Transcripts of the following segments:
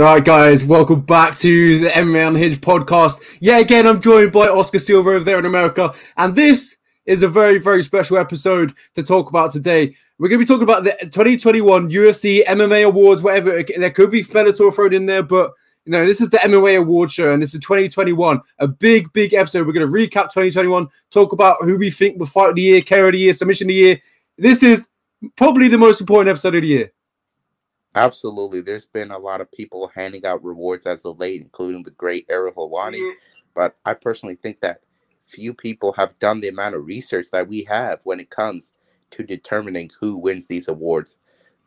All right, guys, welcome back to the MMA Unhinged podcast. Yeah, again, I'm joined by Oscar Silva over there in America, and this is a very, very special episode to talk about today. We're going to be talking about the 2021 UFC MMA Awards, whatever. There could be Bellator thrown in there, but you know, this is the MMA Award Show, and this is 2021. A big, big episode. We're going to recap 2021, talk about who we think will fight of the year, KO of the year, submission of the year. This is probably the most important episode of the year. Absolutely. There's been a lot of people handing out rewards as of late, including the great Ariel Helwani. Mm-hmm. But I personally think that few people have done the amount of research that we have when it comes to determining who wins these awards.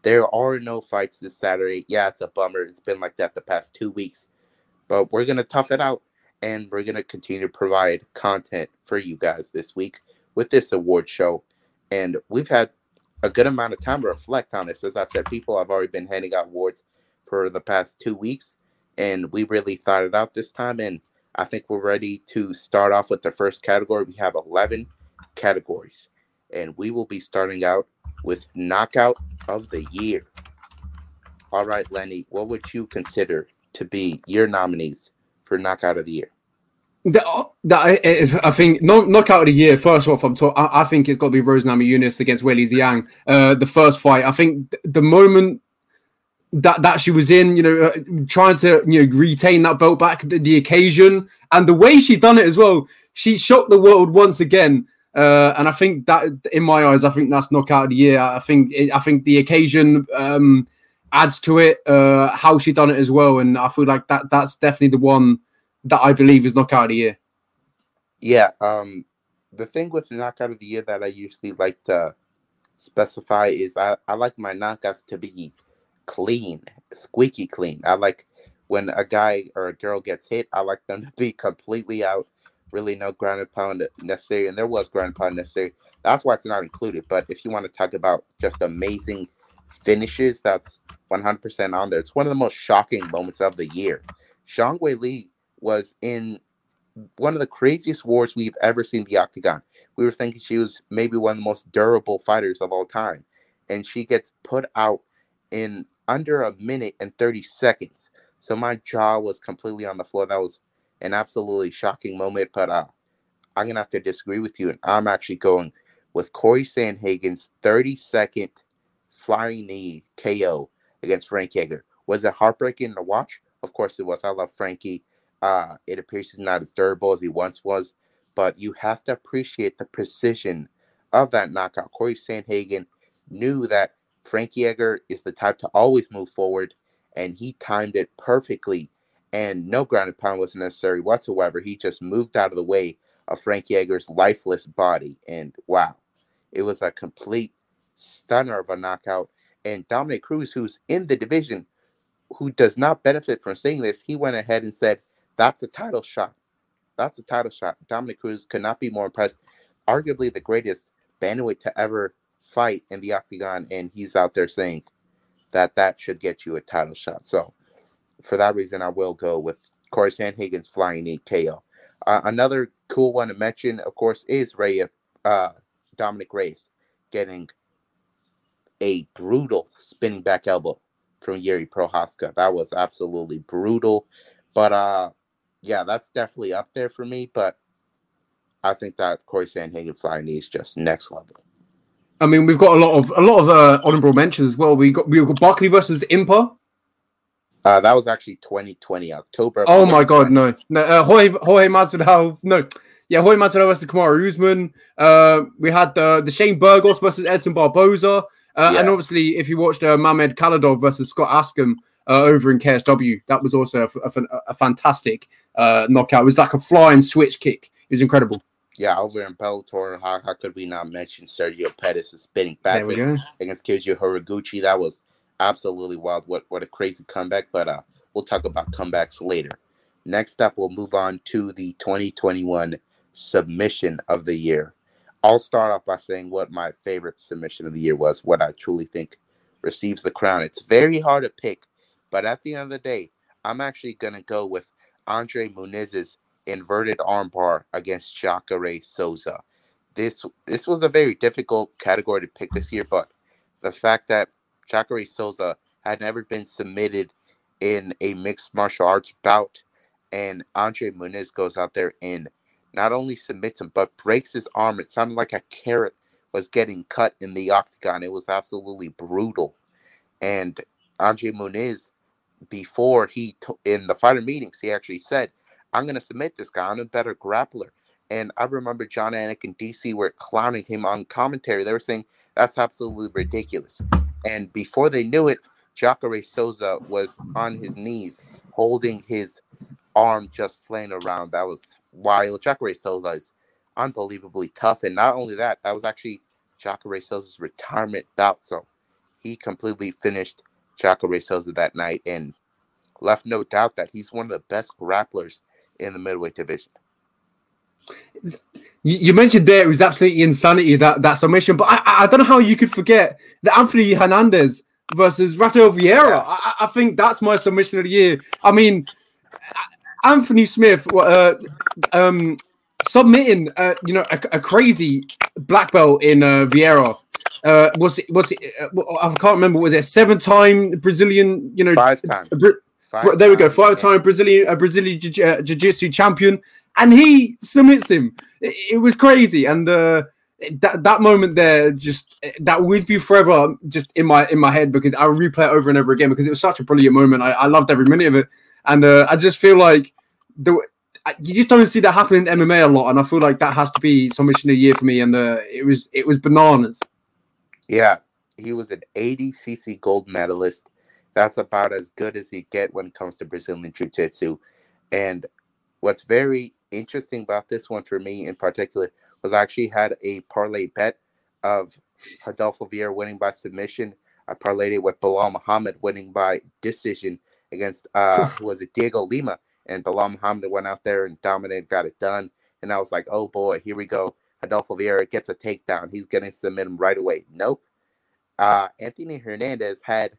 There are no fights this Saturday. Yeah, it's a bummer. It's been like that the past two weeks. But we're going to tough it out and we're going to continue to provide content for you guys this week with this award show. And we've had a good amount of time to reflect on this. As I've said, people have already been handing out awards for the past two weeks, and we really thought it out this time. And I think we're ready to start off with the first category. We have 11 categories, and we will be starting out with Knockout of the Year. All right, Lenny, what would you consider to be your nominees for Knockout of the Year? That, that I think knockout of the year. First off, I'm talking. I think it's got to be Rose Namajunas against Weili Zhang. Uh, the first fight. I think the moment that that she was in, you know, uh, trying to you know retain that belt back, the, the, occasion and the way she done it as well. She shocked the world once again. Uh, and I think that, in my eyes, I think that's knockout of the year. I think it, I think the occasion um, adds to it. Uh, how she done it as well, and I feel like that that's definitely the one that I believe is knockout of the year. Yeah, um, the thing with knockout of the year that I usually like to specify is I, I like my knockouts to be clean, squeaky clean. I like when a guy or a girl gets hit, I like them to be completely out, really no ground and pound necessary. And there was ground and pound necessary. That's why it's not included. But if you want to talk about just amazing finishes, that's 100% on there. It's one of the most shocking moments of the year. Zhang Weili was in one of the craziest wars we've ever seen the octagon. We were thinking she was maybe one of the most durable fighters of all time, and she gets put out in under a minute and 30 seconds. So my jaw was completely on the floor. That was an absolutely shocking moment, but uh, I'm gonna have to disagree with you, and I'm actually going with Corey Sandhagen's 30 second flying knee KO against Frank Edgar. Was it heartbreaking to watch? Of course it was. I love Frankie. Uh, it appears he's not as durable as he once was, but you have to appreciate the precision of that knockout. Corey Sandhagen knew that Frankie Edgar is the type to always move forward, and he timed it perfectly. And no grounded pound was necessary whatsoever. He just moved out of the way of Frankie Edgar's lifeless body. And wow, it was a complete stunner of a knockout. And Dominick Cruz, who's in the division, who does not benefit from seeing this, he went ahead and said, that's a title shot. That's a title shot. Dominick Cruz could not be more impressed. Arguably the greatest bantamweight to ever fight in the octagon, and he's out there saying that that should get you a title shot. So, for that reason, I will go with Corey Sandhagen's flying knee KO. Uh, another cool one to mention, of course, is Ray, uh, Dominick Reyes getting a brutal spinning back elbow from Yuri Prochazka. That was absolutely brutal. But uh, yeah, that's definitely up there for me. But I think that Corey Sandhagen flying knee is just next level. I mean, we've got a lot of a lot of uh, honorable mentions as well. We got we got Barkley versus Impa. Uh, that was actually 2020 October. Oh my god, no, no, uh, Jorge Jorge Masvidal, no, yeah, Jorge Masvidal versus Kamaru Usman. Uh, we had the the Shane Burgos versus Edson Barboza, uh, yeah. and obviously, if you watched uh, Mamed Khalidov versus Scott Askham, uh, over in KSW. That was also a, a, a fantastic uh, knockout. It was like a flying switch kick. It was incredible. Yeah, over in Bellator, how, how could we not mention Sergio Pettis is spinning back against Kyoji Horiguchi? That was absolutely wild. What what a crazy comeback! But uh, we'll talk about comebacks later. Next up, we'll move on to the 2021 submission of the year. I'll start off by saying what my favorite submission of the year was, what I truly think receives the crown. It's very hard to pick but at the end of the day, I'm actually going to go with Andre Muniz's inverted armbar against Jacare Souza. This this was a very difficult category to pick this year, but the fact that Jacare Souza had never been submitted in a mixed martial arts bout, and Andre Muniz goes out there and not only submits him but breaks his arm. It sounded like a carrot was getting cut in the octagon. It was absolutely brutal. And Andre Muniz, before he t- in the fighter meetings, he actually said, "I'm going to submit this guy. I'm a better grappler." And I remember Jon Anik and DC were clowning him on commentary. They were saying that's absolutely ridiculous. And before they knew it, Jacare Souza was on his knees, holding his arm just flaying around. That was wild. Jacare Souza is unbelievably tough. And not only that, that was actually Jacare Souza's retirement bout. So he completely finished Jacare Souza that night and left no doubt that he's one of the best grapplers in the middleweight division. You mentioned there it was absolutely insanity that that submission, but I, I don't know how you could forget the Anthony Hernandez versus Rafael Vieira. I, I, think that's my submission of the year. I mean, Anthony Smith uh, um, submitting, uh, you know, a, a, crazy black belt in uh, Vieira. Uh, was it? Was it? Uh, I can't remember. Was it a seven-time Brazilian? You know, five times. Five there we go. Five-time Brazilian, a Brazilian jiu-jitsu champion, and he submits him. It, it was crazy, and uh, that that moment there just that always be forever just in my in my head because I replay it over and over again because it was such a brilliant moment. I, I loved every minute of it, and uh, I just feel like the you just don't see that happen in MMA a lot, and I feel like that has to be submission of the year for me. And uh, it was it was bananas. Yeah, he was an ADCC gold medalist. That's about as good as he get when it comes to Brazilian Jiu-Jitsu. And what's very interesting about this one for me in particular was I actually had a parlay bet of Rodolfo Vieira winning by submission. I parlayed it with Belal Muhammad winning by decision against uh who was it Dhiego Lima and Belal Muhammad went out there and dominated, got it done. And I was like, oh boy, here we go. Adolfo Vieira gets a takedown. He's going to submit him right away. Nope. Uh, Anthony Hernandez had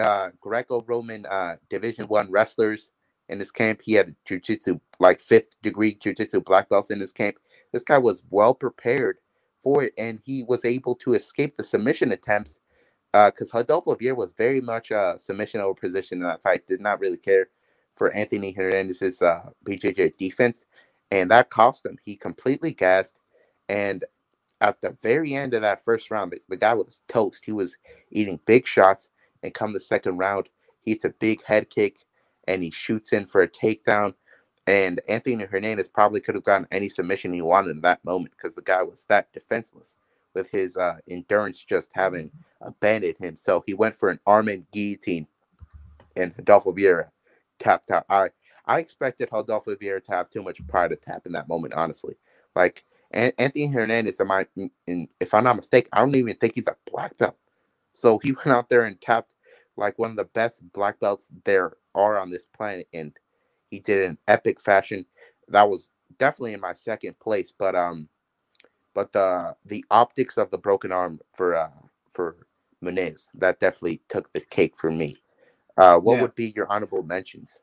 uh, Greco-Roman uh, Division One wrestlers in his camp. He had jiu-jitsu, like fifth degree jiu-jitsu black belts in his camp. This guy was well prepared for it, and he was able to escape the submission attempts because uh, Rodolfo Vieira was very much a submission over position in that fight. Did not really care for Anthony Hernandez's uh, BJJ defense, and that cost him. He completely gassed, and at the very end of that first round, the, the guy was toast. He was eating big shots, and come the second round, he hits a big head kick, and he shoots in for a takedown. And Anthony Hernandez probably could have gotten any submission he wanted in that moment because the guy was that defenseless with his uh, endurance just having abandoned him. So he went for an arm and guillotine, and Adolfo Vieira tapped out. I I expected Rodolfo Vieira to have too much pride to tap in that moment. Honestly, like Anthony Hernandez, am I, in, if I'm not mistaken, I don't even think he's a black belt. So he went out there and tapped like one of the best black belts there are on this planet, and he did it in epic fashion. That was definitely in my second place, but um, but the the optics of the broken arm for uh for Muniz that definitely took the cake for me. Uh, what yeah. would be your honorable mentions?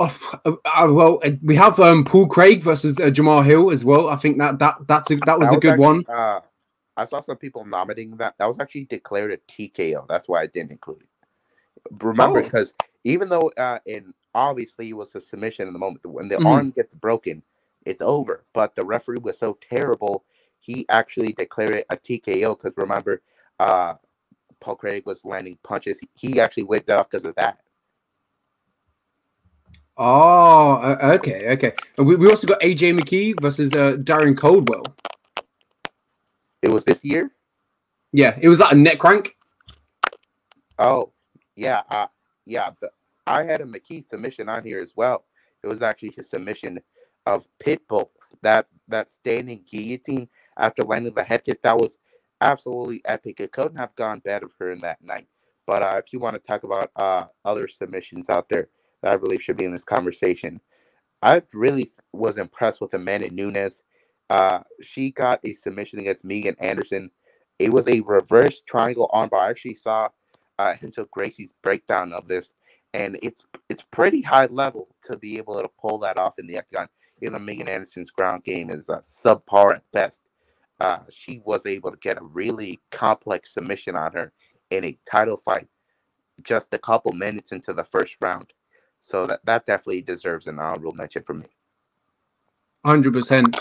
Oh, uh, uh well, uh, we have um, Paul Craig versus uh, Jamahal Hill as well. I think that that that's a, that was that a good actually, one. Uh, I saw some people nominating that. That was actually declared a TKO. That's why I didn't include it. Remember, because oh. even though uh, in obviously it was a submission in the moment when the mm-hmm. arm gets broken, it's over. But the referee was so terrible, he actually declared it a TKO. Because remember, uh, Paul Craig was landing punches. He actually it off because of that. Oh, okay, okay. We, we also got AJ McKee versus uh, Darrion Caldwell. It was this year. Yeah, it was like a neck crank. Oh, yeah, uh, yeah. The, I had a McKee submission on here as well. It was actually his submission of Pitbull that that standing guillotine after landing the head kick. That was absolutely epic. It couldn't have gone better for her in that night. But uh, if you want to talk about uh, other submissions out there that I believe should be in this conversation, I really was impressed with Amanda Nunes. Uh, she got a submission against Megan Anderson. It was a reverse triangle armbar. I actually saw uh, Gracie's breakdown of this, and it's it's pretty high level to be able to pull that off in the octagon. Even Megan Anderson's ground game is uh, subpar at best uh, she was able to get a really complex submission on her in a title fight. just a couple minutes into the first round. So that, that definitely deserves an honorable mention for me. Hundred uh, percent.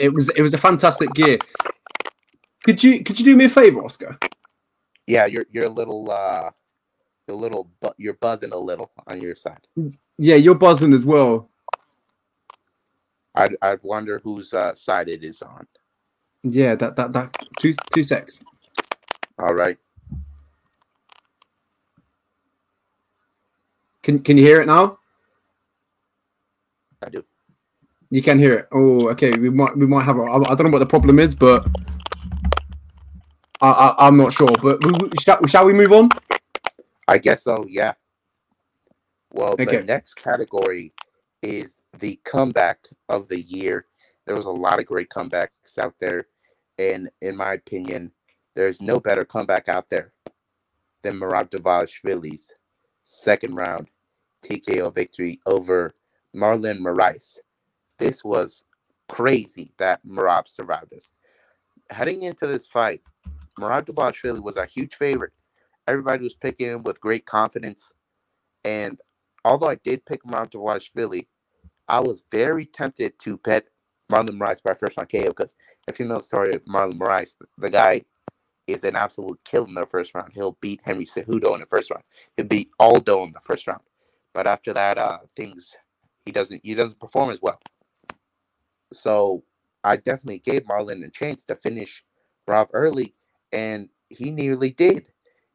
It was it was a fantastic gear. Could you could you do me a favor, Oscar? Yeah, you're you're a little uh, you're a little but you're buzzing a little on your side. Yeah, you're buzzing as well. I'd I'd wonder whose uh, side it is on. Yeah, that that that two two secs. All right. Can can you hear it now? I do. You can hear it. Oh, okay. We might we might have. A, I don't know what the problem is, but I, I am not sure. But we, we, shall, shall we move on? I guess so. Yeah. Well, okay. the next category is the comeback of the year. There was a lot of great comebacks out there, and in my opinion, there's no better comeback out there than Merab Dvalishvili's second round TKO victory over Marlon Moraes. This was crazy that Merab survived this. Heading into this fight, Merab Dvalishvili was a huge favorite. Everybody was picking him with great confidence. And although I did pick Merab Dvalishvili, I was very tempted to bet Marlon Moraes by first round KO because if you know the story of Marlon Moraes, the guy is an absolute kill in the first round. He'll beat Henry Cejudo in the first round. He'll beat Aldo in the first round. But after that, uh, things he doesn't he doesn't perform as well. So I definitely gave Marlon a chance to finish Rob early, and he nearly did.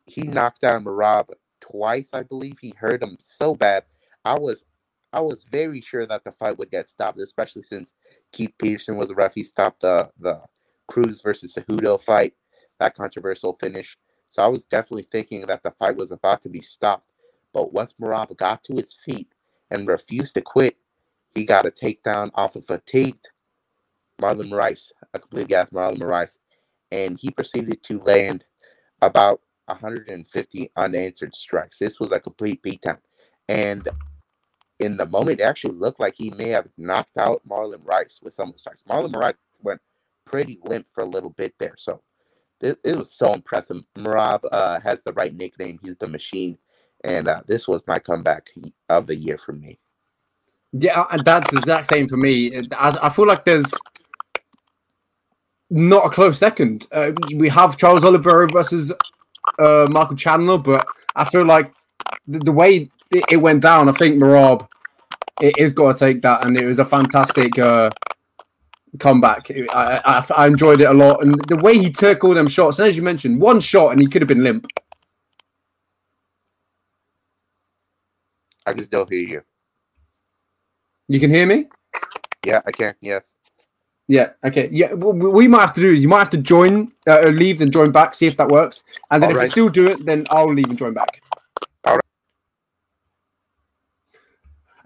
He knocked down Merab twice, I believe. He hurt him so bad. I was I was very sure that the fight would get stopped, especially since Keith Peterson was the ref. He stopped the the Cruz versus Cejudo fight that controversial finish. So I was definitely thinking that the fight was about to be stopped. But once Merab got to his feet and refused to quit, he got a takedown off of fatigued Marlon Moraes, a complete gas Marlon Moraes, and he proceeded to land about 150 unanswered strikes. This was a complete beatdown. And in the moment, it actually looked like he may have knocked out Marlon Moraes with some of the strikes. Marlon Moraes went pretty limp for a little bit there. So it, it was so impressive. Merab uh, has the right nickname. He's the machine. And uh, this was my comeback of the year for me. Yeah, that's the exact same for me. I, feel like there's not a close second. Uh, we have Charles Oliveira versus uh, Michael Chandler, but I feel like the, the way it, went down, I think Merab it is got to take that, and it was a fantastic uh, comeback. I, I, I enjoyed it a lot, and the way he took all them shots. And as you mentioned, one shot and he could have been limp. I can still hear you. You can hear me? Yeah, I can. Yes. Yeah. Okay. Yeah. What we might have to do is you might have to join, uh, leave, then join back. See if that works. And then All if right. you still do it, then I'll leave and join back.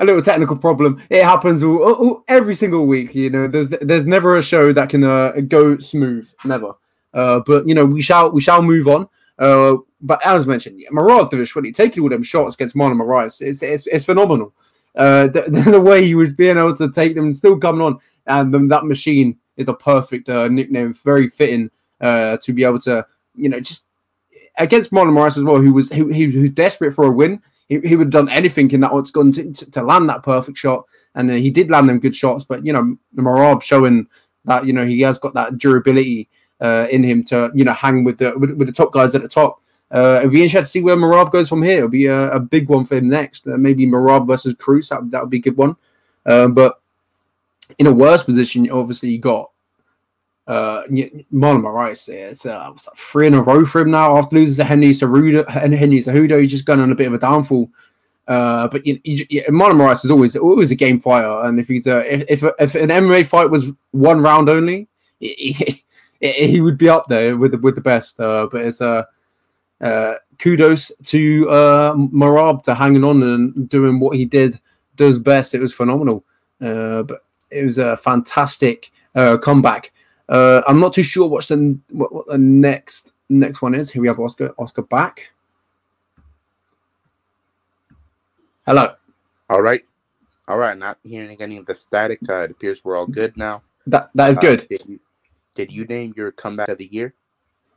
a little technical problem. It happens all, all, every single week. You know, there's there's never a show that can uh, go smooth, never. Uh, but you know, we shall we shall move on. Uh, but as mentioned, yeah, Maradovic, when he taking all them shots against Marlon Moraes, it's, it's, it's phenomenal. Uh, the, the, way he was being able to take them still coming on, and them, that machine is a perfect uh, nickname, very fitting uh, to be able to, you know, just against Marlon Moraes as well, who was who, who's desperate for a win he, he would have done anything in that gun to, to, to land that perfect shot. And uh, he did land them good shots. But, you know, Merab showing that, you know, he has got that durability uh, in him to, you know, hang with the with, with the top guys at the top. Uh, it'll be interesting to see where Merab goes from here. It'll be a, a big one for him next. Uh, maybe Merab versus Cruz. That, that would be a good one. Uh, but in a worse position, obviously, you got uh, Marlon Moraes, it's uh, three in a row for him now after losing to Henry Cejudo. Henry Cejudo, he's just going on a bit of a downfall. Uh, but you, Marlon Moraes is always always a game fighter, and if he's a if if, if an MMA fight was one round only, he, he would be up there with the, with the best. Uh, but it's uh, uh, kudos to uh, Merab to hanging on and doing what he did does best. It was phenomenal, uh, but it was a fantastic uh, comeback. Uh, I'm not too sure what's the what, what, the next next one is. Here we have Oscar Oscar back. Hello. All right. All right. Not hearing any of the static. Uh, it appears we're all good now. That that is good. Did you name your comeback of the year?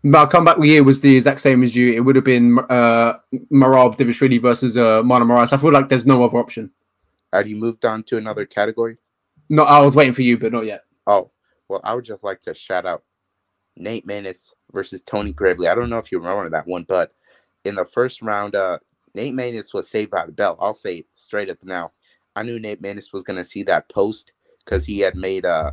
My comeback year was the exact same as you. It would have been uh, Dvalishvili versus uh, Moraes. I feel like there's no other option. Have you moved on to another category? No, I was waiting for you, but not yet. Oh, well, I would just like to shout out Nate Maness versus Tony Gravely. I don't know if you remember that one, but in the first round, uh, Nate Maness was saved by the bell. I'll say it straight up now. I knew Nate Maness was going to see that post because he had made uh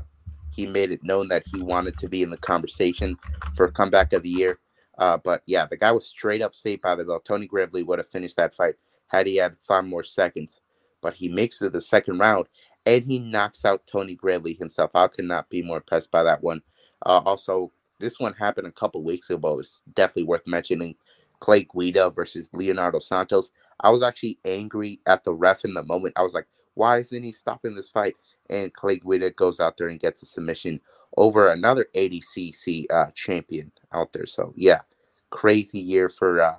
he made it known that he wanted to be in the conversation for comeback of the year. Uh, but yeah, the guy was straight up saved by the bell. Tony Gravely would have finished that fight had he had five more seconds. But he makes it the second round and he knocks out Tony Gravely himself. I could not be more impressed by that one. Uh, also, this one happened a couple weeks ago. It's definitely worth mentioning. Clay Guida versus Leonardo Santos. I was actually angry at the ref in the moment. I was like, why isn't he stopping this fight? And Clay Guida goes out there and gets a submission over another ADCC uh, champion out there. So yeah, crazy year for uh,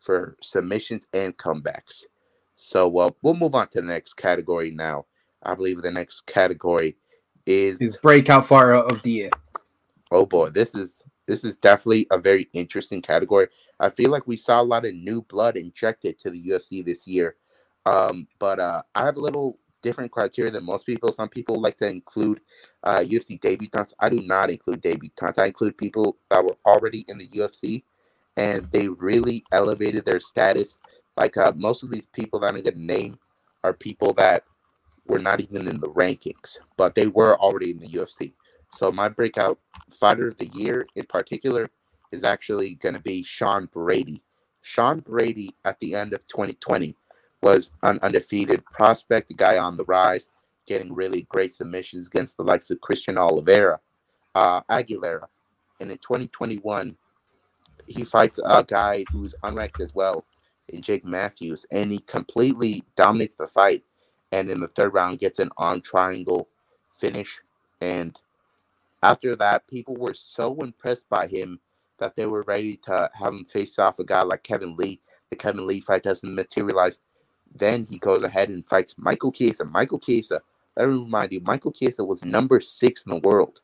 for submissions and comebacks. So uh, we'll move on to the next category now. I believe the next category is His breakout fighter of the year. Oh boy, this is this is definitely a very interesting category. I feel like we saw a lot of new blood injected to the UFC this year. Um, but uh, I have a little different criteria than most people. Some people like to include uh, UFC debutants. I do not include debutants. I include people that were already in the UFC and they really elevated their status. Like uh, most of these people that I'm going to name are people that were not even in the rankings, but they were already in the UFC. So my breakout fighter of the year in particular is actually going to be Sean Brady. Sean Brady at the end of 2020 was an undefeated prospect, a guy on the rise, getting really great submissions against the likes of Christian Oliveira, uh, Aguilera. And in 2021, he fights a guy who's unranked as well, in Jake Matthews, and he completely dominates the fight. And in the third round, gets an on triangle finish. And after that, people were so impressed by him that they were ready to have him face off a guy like Kevin Lee. The Kevin Lee fight doesn't materialize. Then he goes ahead and fights Michael Chiesa. Michael Chiesa, let me remind you, Michael Chiesa was number six in the world.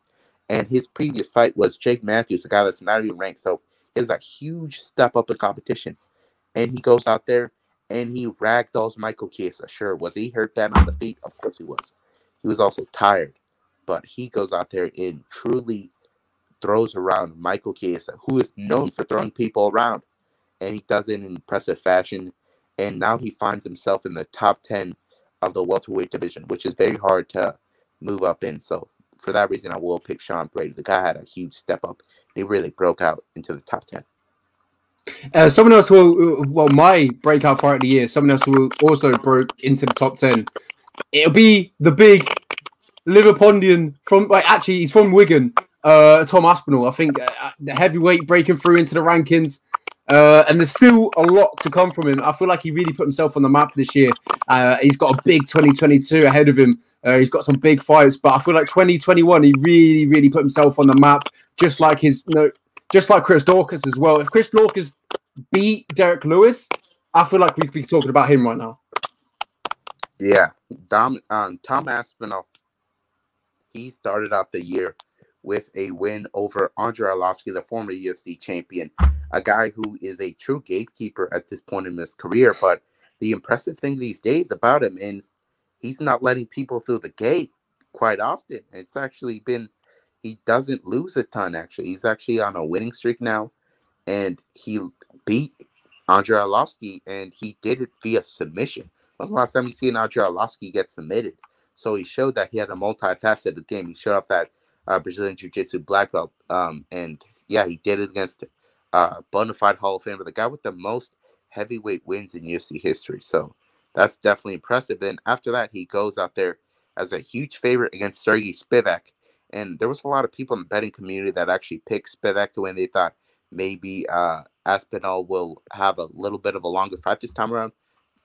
And his previous fight was Jake Matthews, a guy that's not even ranked. So it's a huge step up in competition. And he goes out there and he ragdolls Michael Chiesa. Sure, was he hurt bad on the feet? Of course he was. He was also tired. But he goes out there and truly throws around Michael Chiesa, who is known for throwing people around, and he does it in impressive fashion. And now he finds himself in the top ten of the welterweight division, which is very hard to move up in. So for that reason, I will pick Sean Brady. The guy had a huge step up. He really broke out into the top ten. Uh, someone else who, well, my breakout fight of the year, someone else who also broke into the top 10. It'll be the big Liverpudlian from, like, actually, he's from Wigan, uh, Tom Aspinall. I think uh, the heavyweight breaking through into the rankings. Uh, and there's still a lot to come from him. I feel like he really put himself on the map this year. Uh, he's got a big 2022 ahead of him. Uh, he's got some big fights, but I feel like 2021 he really, really put himself on the map, just like his, you know, just like Chris Daukaus as well. If Chris Daukaus beat Derrick Lewis, I feel like we could be talking about him right now. Yeah, Dom, um, Tom Aspinall, he started out the year with a win over Andrei Arlovski, the former UFC champion, a guy who is a true gatekeeper at this point in his career. But the impressive thing these days about him is he's not letting people through the gate quite often. It's actually been he doesn't lose a ton. Actually, he's actually on a winning streak now, and he beat Andrei Arlovski, and he did it via submission. The last time you seen Andrei Arlovski get submitted? So he showed that he had a multifaceted game. He showed off that uh, Brazilian Jiu-Jitsu black belt, um, and yeah, he did it against uh, bona fide Hall of Famer, the guy with the most heavyweight wins in UFC history. So that's definitely impressive. Then after that, he goes out there as a huge favorite against Sergey Spivak, and there was a lot of people in the betting community that actually picked Spivak to win. They thought maybe uh, Aspinall will have a little bit of a longer fight this time around.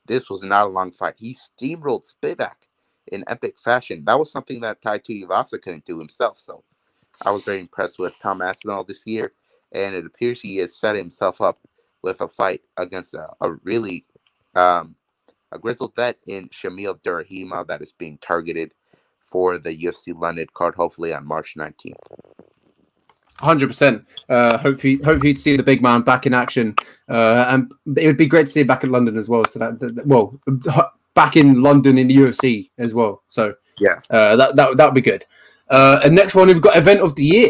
This was not a long fight. He steamrolled Spivak in epic fashion. That was something that Tai Tuivasa couldn't do himself. So I was very impressed with Tom Aspinall this year, and it appears he has set himself up with a fight against a, a really um, a grizzled vet in Shamil Abdurakhimov that is being targeted for the UFC London card, hopefully on March 19th. Hundred uh, percent. Hopefully, hopefully to see the big man back in action, uh, and it would be great to see him back in London as well. So that, that well, back in London in the UFC as well. So yeah, uh, that that that would be good. Uh, and next one, we've got event of the year.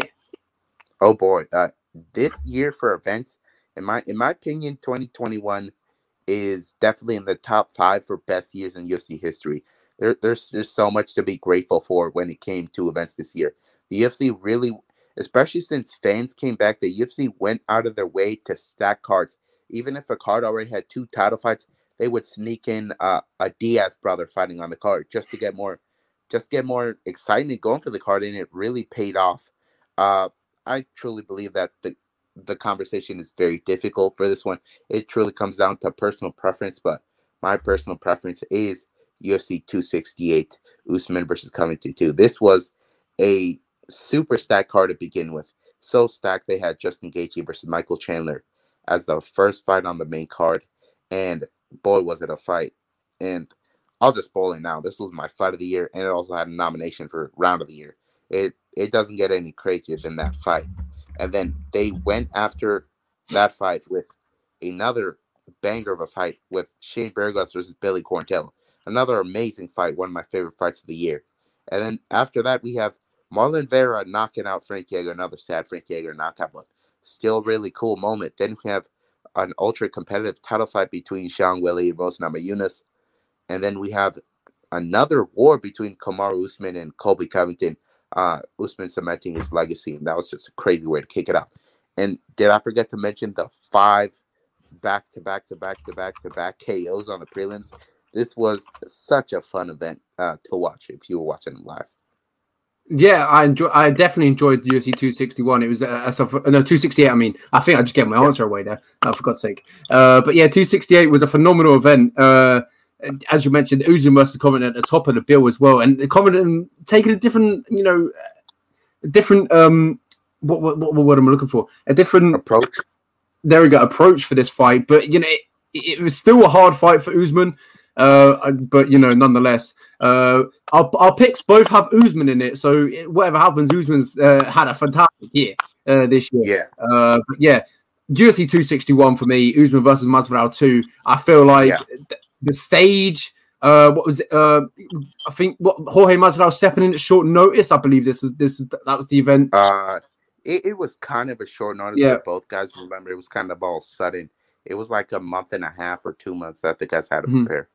Oh boy, uh, this year for events, in my in my opinion, 2021 is definitely in the top five for best years in UFC history. There, there's there's so much to be grateful for when it came to events this year. The UFC really, especially since fans came back, the UFC went out of their way to stack cards. Even if a card already had two title fights, they would sneak in uh, a Diaz brother fighting on the card just to get more, just get more excitement going for the card, and it really paid off. Uh, I truly believe that the the conversation is very difficult for this one. It truly comes down to personal preference, but my personal preference is UFC 268 Usman versus Covington 2. This was a super stacked card to begin with. So stacked they had Justin Gaethje versus Michael Chandler as the first fight on the main card, and boy was it a fight. And I'll just spoil it now. This was my fight of the year, and it also had a nomination for round of the year. It it doesn't get any crazier than that fight. And then they went after that fight with another banger of a fight with Shane Burgos versus Billy Quarantillo. Another amazing fight, one of my favorite fights of the year. And then after that, we have Marlon Vera knocking out Frank Edgar, another sad Frank Edgar knockout, but still really cool moment. Then we have an ultra competitive title fight between Zhang Weili and Rose Namajunas. And then we have another war between Kamaru Usman and Colby Covington uh, Usman cementing his legacy, and that was just a crazy way to kick it out. And did I forget to mention the five back to back to back to back to back KOs on the prelims? This was such a fun event uh, to watch if you were watching it live. Yeah, I enjoy. I definitely enjoyed UFC 261. It was a, a, a, no 268. I mean, I think I just gave my answer away there. Oh, for God's sake. Uh, but yeah, 268 was a phenomenal event. Uh, as you mentioned, Usman versus Covington at the top of the bill as well, and Covington taking a different, you know, a different um, what what what word am I looking for? A different approach. There we go, approach for this fight, but you know, it, it was still a hard fight for Usman. Uh, but you know, nonetheless, uh, our, our picks both have Usman in it. So whatever happens, Usman's uh, had a fantastic year uh, this year. Yeah. Uh, but yeah, UFC 261 for me, Usman versus Masvidal 2. I feel like yeah. th- the stage. Uh, what was it? Uh, I think what Jorge Masvidal stepping in at short notice. I believe this was this that was the event. Uh, it, it was kind of a short notice. Yeah, both guys remember it was kind of all sudden. It was like a month and a half or two months that the guys had to mm-hmm. prepare.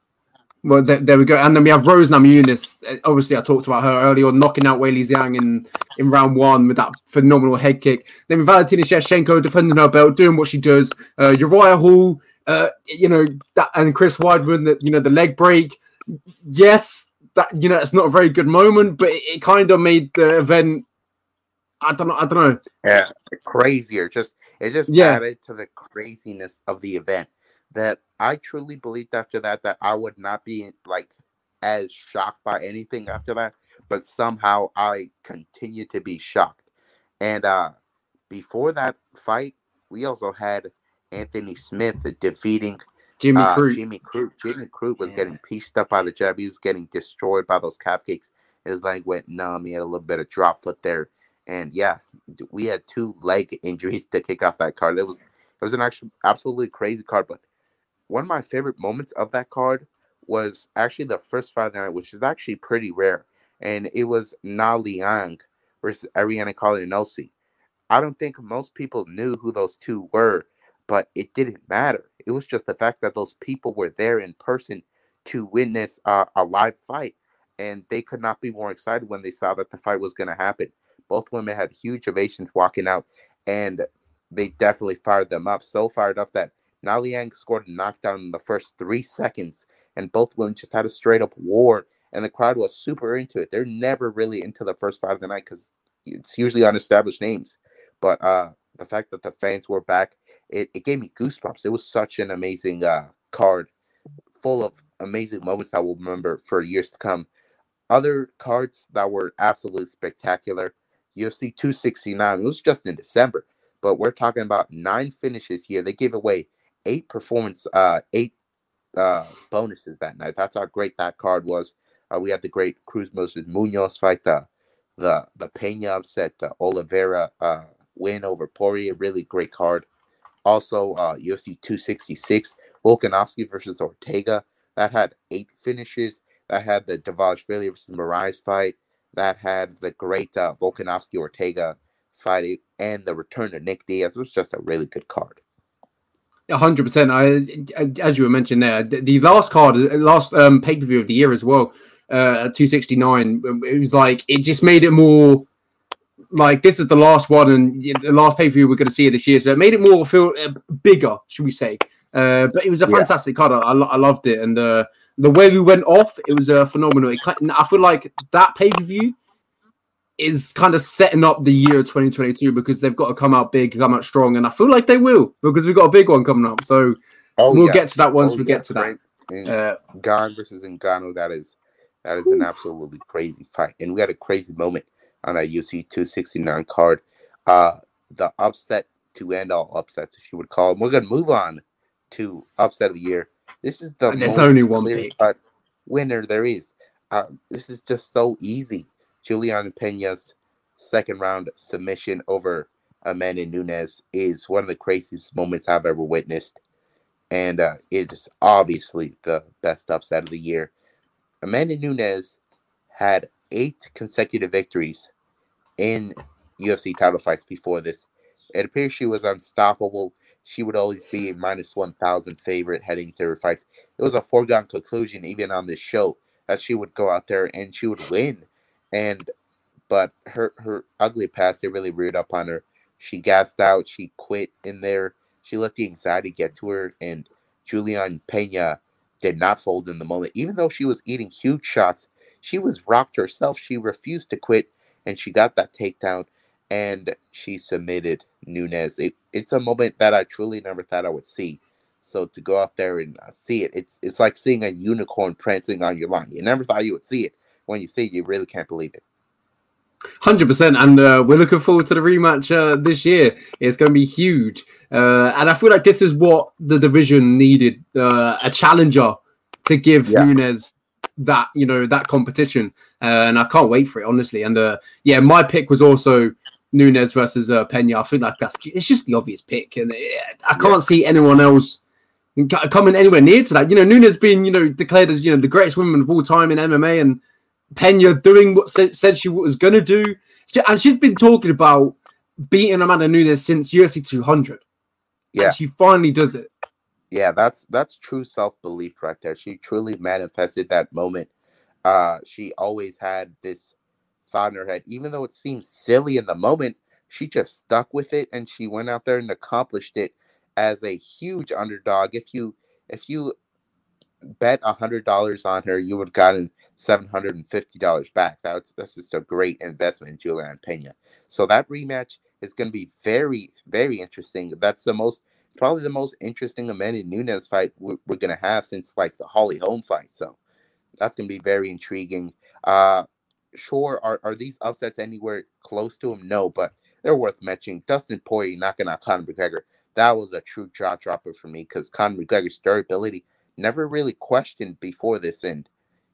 Well, there, there, we go. And then we have Rose Namajunas. Obviously, I talked about her earlier, knocking out Weili Zhang in, in round one with that phenomenal head kick. Then Valentina Shevchenko defending her belt, doing what she does. Uh, Uriah Hall uh, you know that and Chris Weidman that you know the leg break. Yes, that you know it's not a very good moment, but it, it kind of made the event. I don't know. I don't know. Yeah, crazier. Just it just yeah. added to the craziness of the event. That I truly believed after that that I would not be like as shocked by anything after that, but somehow I continued to be shocked. And uh before that fight, we also had Anthony Smith defeating Jimmy uh, Crute. Jimmy Crute. Jimmy Crute was yeah. getting pieced up by the jab. He was getting destroyed by those calf kicks. His leg went numb. He had a little bit of drop foot there. And yeah, we had two leg injuries to kick off that card. It was it was an actually absolutely crazy card. But one of my favorite moments of that card was actually the first fight of the night, which is actually pretty rare. And it was Na Liang versus Ariane Carliniello. I don't think most people knew who those two were but it didn't matter. It was just the fact that those people were there in person to witness uh, a live fight, and they could not be more excited when they saw that the fight was going to happen. Both women had huge ovations walking out, and they definitely fired them up. So fired up that Na Liang scored a knockdown in the first three seconds, and both women just had a straight up war, and the crowd was super into it. They're never really into the first fight of the night because it's usually unestablished names, but uh, the fact that the fans were back it, it gave me goosebumps. It was such an amazing uh, card, full of amazing moments I will remember for years to come. Other cards that were absolutely spectacular. UFC 269. It was just in December, but we're talking about nine finishes here. They gave away eight performance, uh, eight uh, bonuses that night. That's how great that card was. Uh, we had the great Cruz Moses Munoz fight, the the the Pena upset, the Oliveira uh, win over Poirier, really great card. Also, uh, UFC 266, Volkanovski versus Ortega. That had eight finishes. That had the Dvalishvili versus Moraes fight. That had the great uh, Volkanovski Ortega fight and the return of Nick Diaz. It was just a really good card. hundred percent. I, as you were mentioning there, the last card, last um, pay per view of the year as well, uh, two sixty nine. It was like it just made it more like this is the last one and the last pay per view we're going to see this year, so it made it more feel uh, bigger, should we say? Uh, but it was a fantastic yeah. card. I, I, loved it, and uh, the way we went off, it was uh, phenomenal. It, I feel like that pay per view is kind of setting up the year 2022 because they've got to come out big, come out strong, and I feel like they will because we've got a big one coming up. So oh, we'll yeah. get to that once oh, we yeah. get to that. Uh, Gane versus Ngannou, that is that is an absolutely crazy fight, and we had a crazy moment on a UC 269 card. Uh, the upset to end all upsets, if you would call them. We're gonna move on to upset of the year. This is the and there's only one pick. winner there is. Uh, this is just so easy. Julian Pena's second round submission over Amanda Nunes is one of the craziest moments I've ever witnessed. And uh, it is obviously the best upset of the year. Amanda Nunes had eight consecutive victories in UFC title fights before this. It appears she was unstoppable. She would always be a minus 1,000 favorite heading to her fights. It was a foregone conclusion, even on this show, that she would go out there and she would win. And but her her ugly past it really reared up on her. She gassed out. She quit in there. She let the anxiety get to her. And Julian Pena did not fold in the moment, even though she was eating huge shots. She was rocked herself. She refused to quit, and she got that takedown, and she submitted Nunes. It, it's a moment that I truly never thought I would see. So to go out there and uh, see it, it's it's like seeing a unicorn prancing on your lawn. You never thought you would see it. When you see it, you really can't believe it. Hundred percent, and uh, we're looking forward to the rematch uh, this year. It's going to be huge, uh, and I feel like this is what the division needed: uh, a challenger to give yeah. Nunes that you know that competition, uh, and I can't wait for it honestly. And uh, yeah, my pick was also Nunes versus uh, Pena. I feel like that's it's just the obvious pick, and I can't yeah. see anyone else coming anywhere near to that. You know, Nunes being you know declared as you know the greatest woman of all time in MMA, and Pena doing what said she was going to do. And she's been talking about beating Amanda Nunes since UFC 200. Yeah. And she finally does it. Yeah, that's that's true self-belief right there. She truly manifested that moment. Uh she always had this thought in her head, even though it seemed silly in the moment, she just stuck with it and she went out there and accomplished it as a huge underdog. If you if you bet a hundred dollars on her, you would have gotten seven hundred and fifty dollars back. That's that's just a great investment in Julian Pena. So that rematch is going to be very very interesting. That's the most probably the most interesting Amanda Nunes fight we're, we're going to have since like the Holly Holm fight. So that's going to be very intriguing. Uh, sure, are are these upsets anywhere close to him? No, but they're worth mentioning. Dustin Poirier knocking out Conor McGregor. That was a true jaw dropper for me because Conor McGregor's durability never really questioned before this, and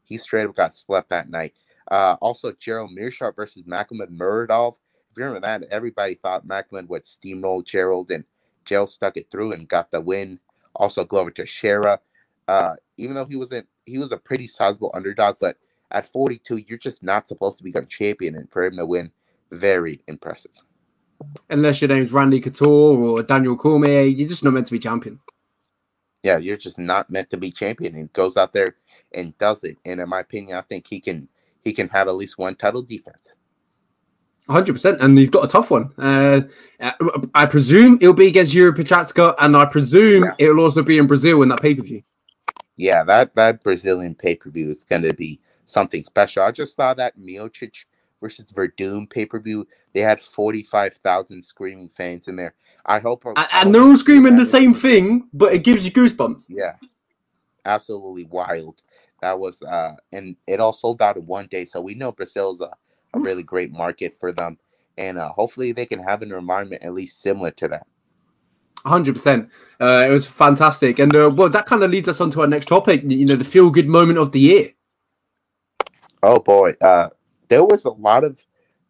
he straight up got swept that night. Uh, also, Gerald Meerschaert versus Magomed Muradov. If you remember that, everybody thought Magomed would steamroll Gerald, and Gerald stuck it through and got the win. Also, Glover Teixeira. Uh, even though he wasn't, he was a pretty sizable underdog, but at 42, you're just not supposed to become champion, and for him to win, very impressive. Unless your name's Randy Couture or Daniel Cormier, you're just not meant to be champion yeah, you're just not meant to be champion. And goes out there and does it. And in my opinion, I think he can he can have at least one title defense. 100%. And he's got a tough one. Uh, I presume it'll be against Yuri Prochazka, and I presume yeah. it'll also be in Brazil in that pay per view. Yeah, that, that Brazilian pay per view is going to be something special. I just saw that Miocic versus Werdum pay per view. They had 45,000 screaming fans in there. I hope. And, and they're all screaming the same thing, but it gives you goosebumps. Yeah, absolutely wild. That was, uh, and it all sold out in one day. So we know Brazil's a, a really great market for them, and uh, hopefully they can have an environment at least similar to that. 100%. Uh, it was fantastic. And uh, well, that kind of leads us on to our next topic, you know, the feel good moment of the year. Oh, boy. Uh, there was a lot of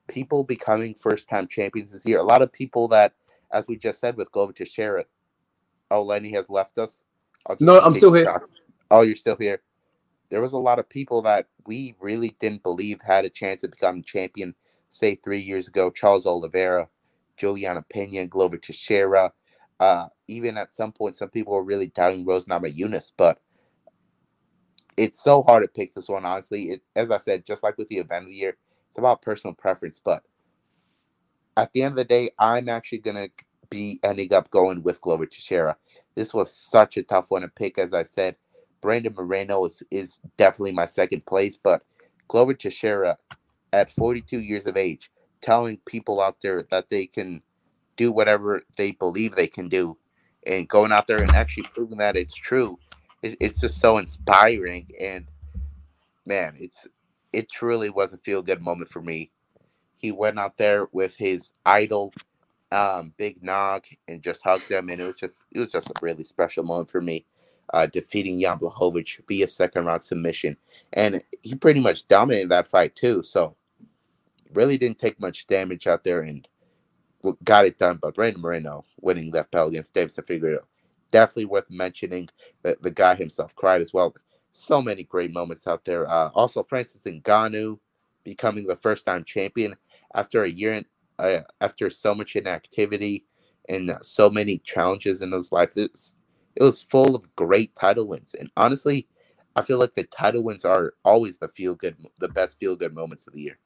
people becoming first time champions this year. A lot of people that, as we just said with Glover Teixeira. oh, Lenny has left us. No, I'm still here. Oh, you're still here. There was a lot of people that we really didn't believe had a chance to become champion, say three years ago. Charles Oliveira, Juliana Pena, Glover Teixeira. Uh, even at some point, some people were really doubting Rose Namajunas, but it's so hard to pick this one, honestly. It, as I said, just like with the event of the year, it's about personal preference. But at the end of the day, I'm actually going to be ending up going with Glover Teixeira. This was such a tough one to pick, as I said. Brandon Moreno is, is definitely my second place, but Glover Teixeira, at 42 years of age, telling people out there that they can do whatever they believe they can do and going out there and actually proving that it's true it's just so inspiring. And man it's it truly was a feel good moment for me. He went out there with his idol um, big nog and just hugged him and it was just it was just a really special moment for me uh, defeating Jan Blachowicz via second round submission and he pretty much dominated that fight too so really didn't take much damage out there and got it done. But Brandon Moreno winning that belt against Deiveson Figueiredo, definitely worth mentioning. The, the guy himself cried as well. So many great moments out there. Uh, also, Francis Ngannou becoming the first time champion after a year in, uh, after so much inactivity and so many challenges in his life. It was full of great title wins. And honestly, I feel like the title wins are always the feel good, the best feel good moments of the year.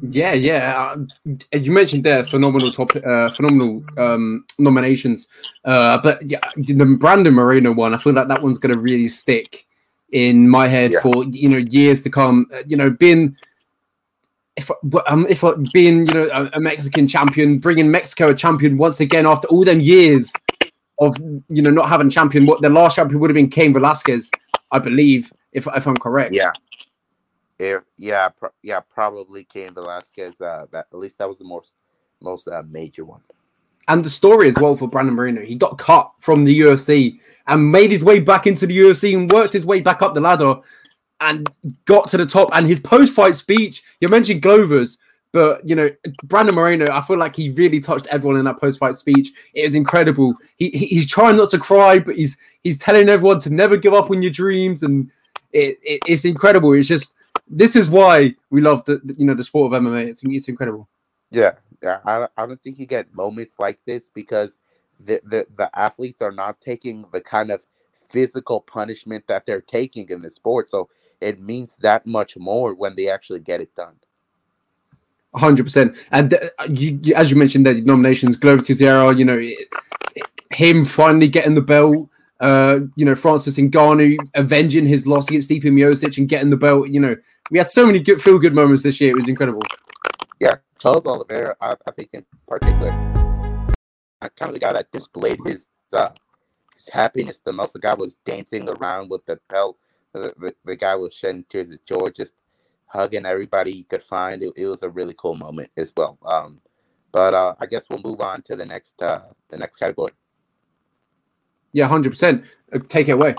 Yeah, yeah. Uh, you mentioned there phenomenal top, uh, phenomenal um, nominations, uh, but yeah, the Brandon Moreno one, I feel like that one's going to really stick in my head yeah. for you know years to come. Uh, you know, being if um, if being you know a, a, Mexican champion, bringing Mexico a champion once again after all them years of you know not having champion. What the last champion would have been Cain Velasquez, I believe, if if I'm correct. Yeah. If, yeah, pro- yeah, probably Cain Velasquez. Uh, that at least that was the most most uh, major one. And the story as well for Brandon Moreno. He got cut from the UFC and made his way back into the UFC and worked his way back up the ladder and got to the top. And his post-fight speech, you mentioned Glover's, but you know, Brandon Moreno, I feel like he really touched everyone in that post-fight speech. It was incredible. He, he, he's trying not to cry, but he's he's telling everyone to never give up on your dreams, and it, it it's incredible. It's just this is why we love the, you know the sport of MMA. It's it's incredible. Yeah, yeah. I I don't think you get moments like this because the the the athletes are not taking the kind of physical punishment that they're taking in the sport. So it means that much more when they actually get it done. Hundred percent. And you, you, as you mentioned, the nominations, Glover Teixeira, you know, it, it, him finally getting the belt uh, you know, Francis Ngannou avenging his loss against Stipe Miocic and getting the belt. You know, we had so many good feel good moments this year. It was incredible. Yeah, Charles Oliveira, I, I think in particular, I kind of the guy that displayed his uh, his happiness the most. The guy was dancing around with the belt. The, the, the guy was shedding tears of joy, just hugging everybody he could find. It, it was a really cool moment as well. Um, but uh, I guess we'll move on to the next uh, the next category. Yeah, hundred percent. Uh, take it away.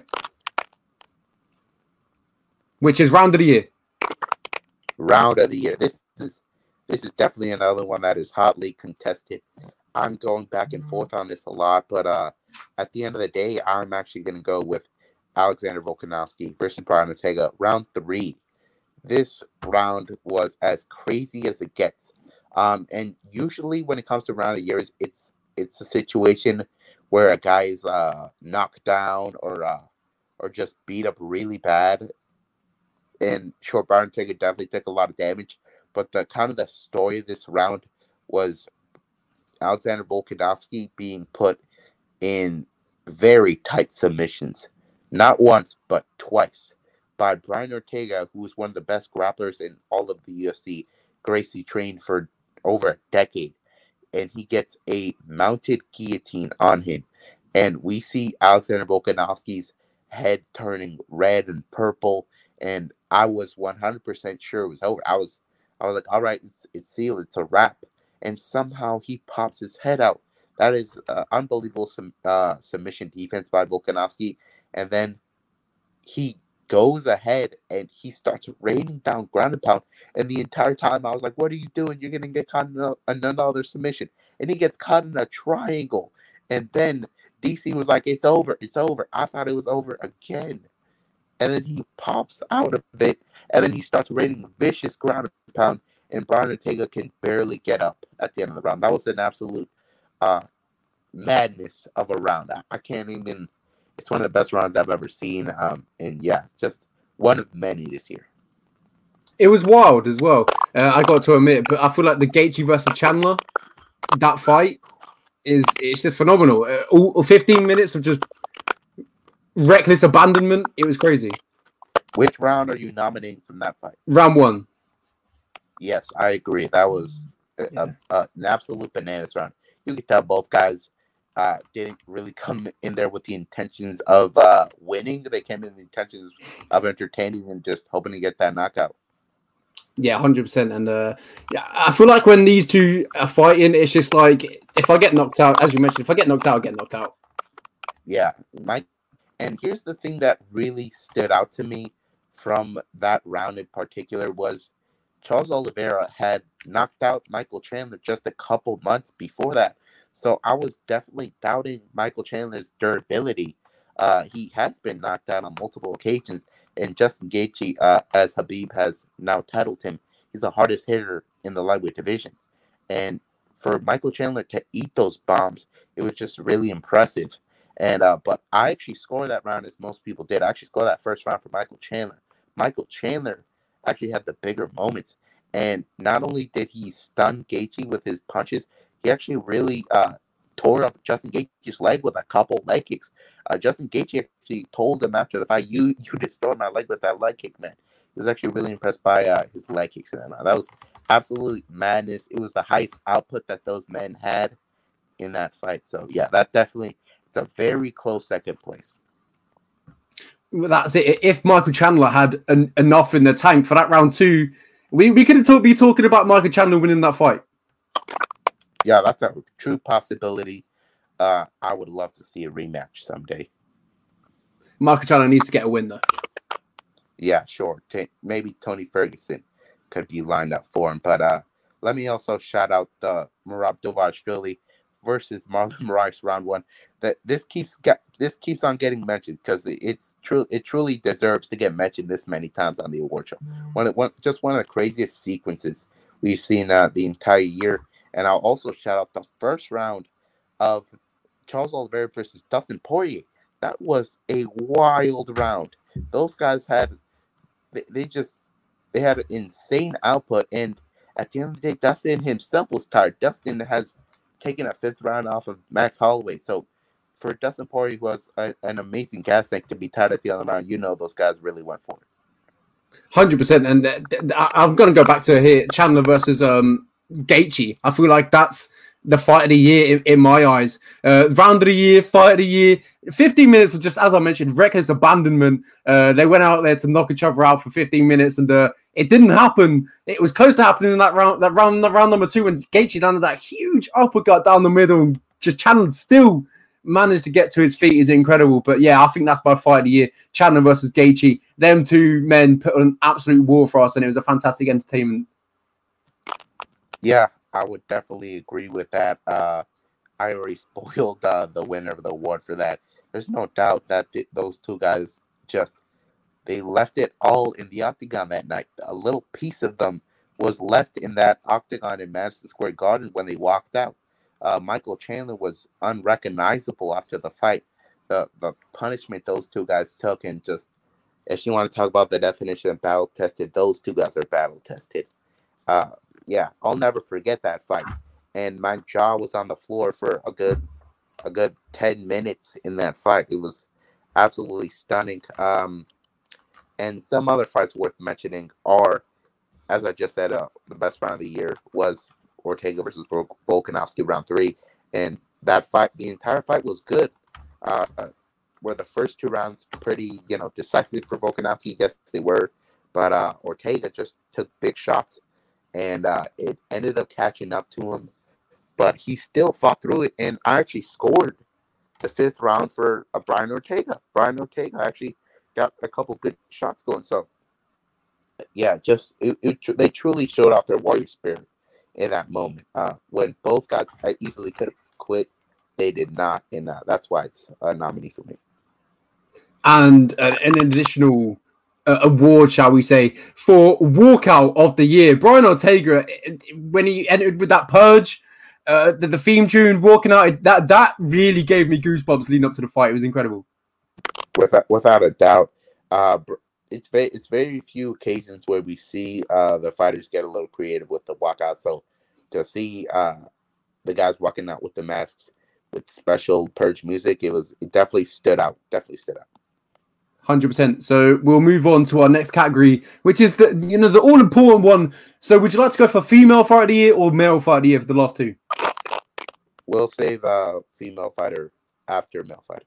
Which is round of the year. Round of the year. This is this is definitely another one that is hotly contested. I'm going back and forth on this a lot, but uh, at the end of the day, I'm actually going to go with Alexander Volkanovski versus Brian Ortega. Round three. This round was as crazy as it gets. Um, and usually when it comes to round of years, it's it's a situation where a guy is uh, knocked down or uh, or just beat up really bad. And Short Brian Ortega definitely took a lot of damage. But the kind of the story of this round was Alexander Volkanovski being put in very tight submissions, not once but twice, by Brian Ortega, who is one of the best grapplers in all of the UFC. Gracie trained for over a decade and he gets a mounted guillotine on him. And we see Alexander Volkanovski's head turning red and purple. And I was 100% sure it was over. I was, I was like, all right, it's, it's sealed. It's a wrap. And somehow he pops his head out. That is uh, unbelievable sum, uh, submission defense by Volkanovski. And then he goes ahead and he starts raining down ground and pound. And the entire time I was like, What are you doing? You're gonna get caught in a, another submission. And he gets caught in a triangle. And then DC was like, It's over, it's over. I thought it was over again. And then he pops out of it, and then he starts raining vicious ground and pound, and Brian Ortega can barely get up at the end of the round. That was an absolute uh, madness of a round. I, I can't even it's one of the best rounds I've ever seen. Um, and yeah, just one of many this year. It was wild as well. Uh, I got to admit, but I feel like the Gaethje versus Chandler, that fight is it's just phenomenal. Uh, all, 15 minutes of just reckless abandonment. It was crazy. Which round are you nominating from that fight? Round one. Yes, I agree. That was a, yeah. a, a, an absolute bananas round. You could tell both guys uh, didn't really come in there with the intentions of uh, winning. They came in with the intentions of entertaining and just hoping to get that knockout. Yeah, hundred percent. And uh, yeah, I feel like when these two are fighting, it's just like if I get knocked out, as you mentioned, if I get knocked out, I get knocked out. Yeah, Mike. And here's the thing that really stood out to me from that round in particular was Charles Oliveira had knocked out Michael Chandler just a couple months before that. So I was definitely doubting Michael Chandler's durability. Uh, he has been knocked out on multiple occasions, and Justin Gaethje, uh, as Khabib has now titled him, he's the hardest hitter in the lightweight division. And for Michael Chandler to eat those bombs, it was just really impressive. And uh, but I actually scored that round as most people did. I actually scored that first round for Michael Chandler. Michael Chandler actually had the bigger moments. And not only did he stun Gaethje with his punches, he actually really uh, tore up Justin Gaethje's leg with a couple leg kicks. Uh, Justin Gaethje actually told him after the fight, "You you destroyed my leg with that leg kick, man." He was actually really impressed by uh, his leg kicks in that round. That was absolutely madness. It was the highest output that those men had in that fight. So yeah, that definitely it's a very close second place. Well, that's it. If Michael Chandler had an, enough in the tank for that round two, we, we could talk, be talking about Michael Chandler winning that fight yeah, that's a true possibility. Uh, I would love to see a rematch someday. Marco Chandler needs to get a win though. Yeah, sure. T- maybe Tony Ferguson could be lined up for him. But uh, let me also shout out the Merab Dvalishvili versus Marlon Moraes round one. That this keeps get, this keeps on getting mentioned because it's true. It truly deserves to get mentioned this many times on the award show. One, one just one of the craziest sequences we've seen uh, the entire year. And I'll also shout out the first round of Charles Oliveira versus Dustin Poirier. That was a wild round. Those guys had they, they just they had an insane output and at the end of the day Dustin himself was tired. Dustin has taken a fifth round off of Max Holloway. So for Dustin Poirier, who was a, an amazing gas tank to be tired at the end of the round, you know those guys really went for it. Hundred percent, and uh, I'm going to go back to here Chandler versus um, Gaethje. I feel like that's the fight of the year in, in my eyes. Uh, round of the year, fight of the year. 15 minutes of just, as I mentioned, reckless abandonment. Uh, they went out there to knock each other out for 15 minutes, and uh, it didn't happen. It was close to happening in that round, that round, that round number two, when Gaethje landed that huge uppercut down the middle, and just Chandler still managed to get to his feet is incredible. But yeah, I think that's my fight of the year. Chandler versus Gaethje. Them two men put on an absolute war for us, and it was a fantastic entertainment yeah, I would definitely agree with that. Uh, I already spoiled uh, the winner of the award for that. There's no doubt that th- those two guys just they left it all in the octagon that night. A little piece of them was left in that octagon in Madison Square Garden when they walked out. Uh, Michael Chandler was unrecognizable after the fight. The the punishment those two guys took, and just if you want to talk about the definition of battle tested, those two guys are battle tested. Uh, yeah, I'll never forget that fight. And my jaw was on the floor for a good a good 10 minutes in that fight. It was absolutely stunning. Um, and some other fights worth mentioning are, as I just said, uh, the best round of the year was Ortega versus Vol- Volkanovski round three. And that fight, the entire fight was good. Uh, were the first two rounds pretty, you know, decisive for Volkanovski? Yes, they were. But uh, Ortega just took big shots and uh, it ended up catching up to him. But he still fought through it, and I actually scored the fifth round for uh, Brian Ortega. Brian Ortega actually got a couple good shots going. So yeah, just it, it, they truly showed off their warrior spirit in that moment. Uh, when both guys easily could have quit, they did not, and uh, that's why it's a nominee for me. And uh, an additional award, shall we say, for walkout of the year, Brian Ortega, when he entered with that purge. Uh, the, the theme tune walking out that that really gave me goosebumps leading up to the fight. It was incredible. Without without a doubt, uh, it's very it's very few occasions where we see uh, the fighters get a little creative with the walkout. So to see uh, the guys walking out with the masks with special purge music, it was it definitely stood out. Definitely stood out. Hundred percent. So we'll move on to our next category, which is the you know the all important one. So would you like to go for female fighter of the year or male fighter of the year for the last two? We'll save uh, female fighter after male fighter.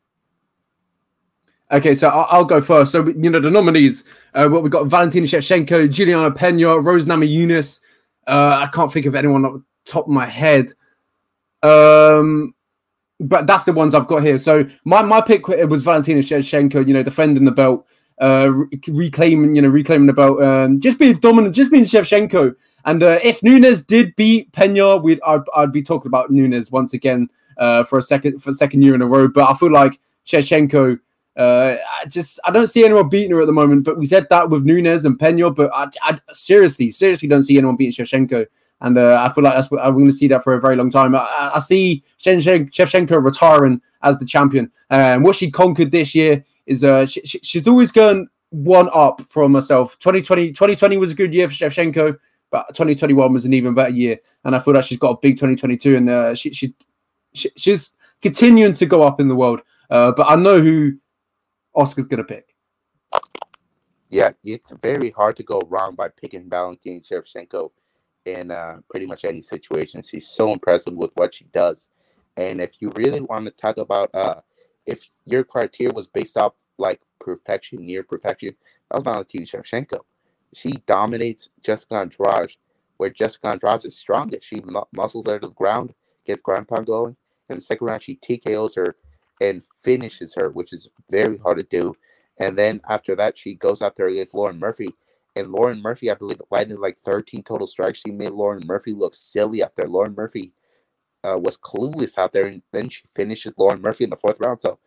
Okay, so I'll, I'll, go first. So you know the nominees. Uh, what we got: Valentina Shevchenko, Juliana Pena, Rose Namajunas. Uh, I can't think of anyone off the top of my head. Um, but that's the ones I've got here. So my my pick was Valentina Shevchenko. You know, defending the belt, uh, reclaiming you know reclaiming the belt, um, just being dominant, just being Shevchenko. And uh, if Nunes did beat Pena, we'd I'd, I'd be talking about Nunes once again uh, for a second for a second year in a row. But I feel like Shevchenko uh, I just I don't see anyone beating her at the moment. But we said that with Nunes and Pena, but I, I seriously, seriously don't see anyone beating Shevchenko. And uh, I feel like that's I'm going to see that for a very long time. I, I see Shevchenko retiring as the champion, and what she conquered this year is uh, she, she's always going one up from herself. 2020, 2020 was a good year for Shevchenko, but 2021 was an even better year, and I feel like she's got a big 2022, and uh, she, she, she she's continuing to go up in the world. Uh, but I know who Oscar's gonna pick. Yeah, it's very hard to go wrong by picking Valentina Shevchenko in uh, pretty much any situation. She's so impressive with what she does. And if you really want to talk about uh, if your criteria was based off like perfection, near perfection, that was Valentina Shevchenko. She dominates Jessica Andrade, where Jessica Andrade is strongest. She mu- muscles her to the ground, gets ground pound going. In the second round, she TKOs her and finishes her, which is very hard to do. And then after that, she goes out there against Lauren Murphy. And Lauren Murphy, I believe, landed like 13 total strikes. She made Lauren Murphy look silly out there. Lauren Murphy uh, was clueless out there. And then she finishes Lauren Murphy in the fourth round. So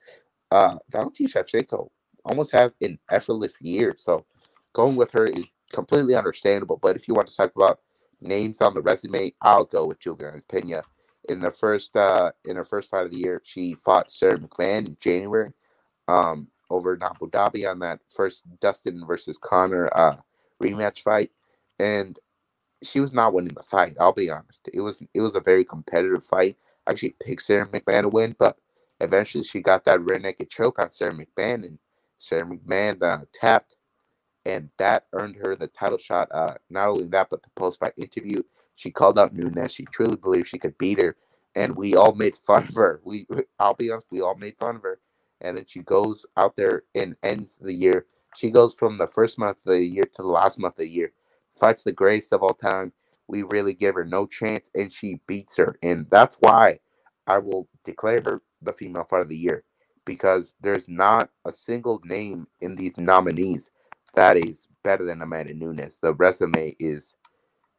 uh, Valentina Shevchenko almost had an effortless year. So going with her is completely understandable. But if you want to talk about names on the resume, I'll go with Juliana Pena in the first uh in her first fight of the year, she fought Sara McMann in January, um, over in Abu Dhabi on that first Dustin versus Connor uh rematch fight, and she was not winning the fight. I'll be honest. It was it was a very competitive fight. I actually picked Sara McMann to win, but eventually she got that rear naked choke on Sara McMann, and Sara McMann uh, tapped, and that earned her the title shot. Uh, not only that, but the post fight interview she called out Nunes. She truly believed she could beat her, and we all made fun of her. We, I'll be honest, we all made fun of her. And then she goes out there and ends the year. She goes from the first month of the year to the last month of the year, fights the greatest of all time. We really give her no chance, and she beats her. And that's why I will declare her the female fight of the year because there's not a single name in these nominees that is better than Amanda Nunes. The resume is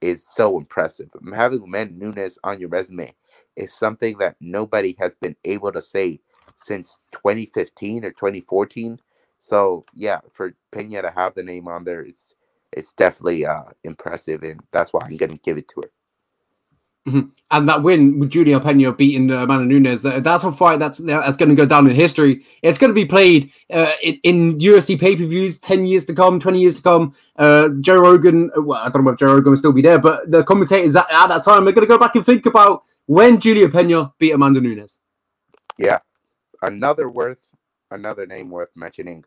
is so impressive. Having Amanda Nunes on your resume is something that nobody has been able to say since 2015 or 2014. So yeah, for Pena to have the name on there, it's it's definitely uh, impressive, and that's why I'm going to give it to her. Mm-hmm. And that win with Julia Pena beating uh, Amanda Nunes, that, that's a fight that's that's going to go down in history. It's going to be played uh, in, in UFC pay per views 10 years to come, 20 years to come. Uh, Joe Rogan, uh, well, I don't know if Joe Rogan will still be there, but the commentators at, at that time are going to go back and think about when Julia Pena beat Amanda Nunes. Yeah. Another worth, another name worth mentioning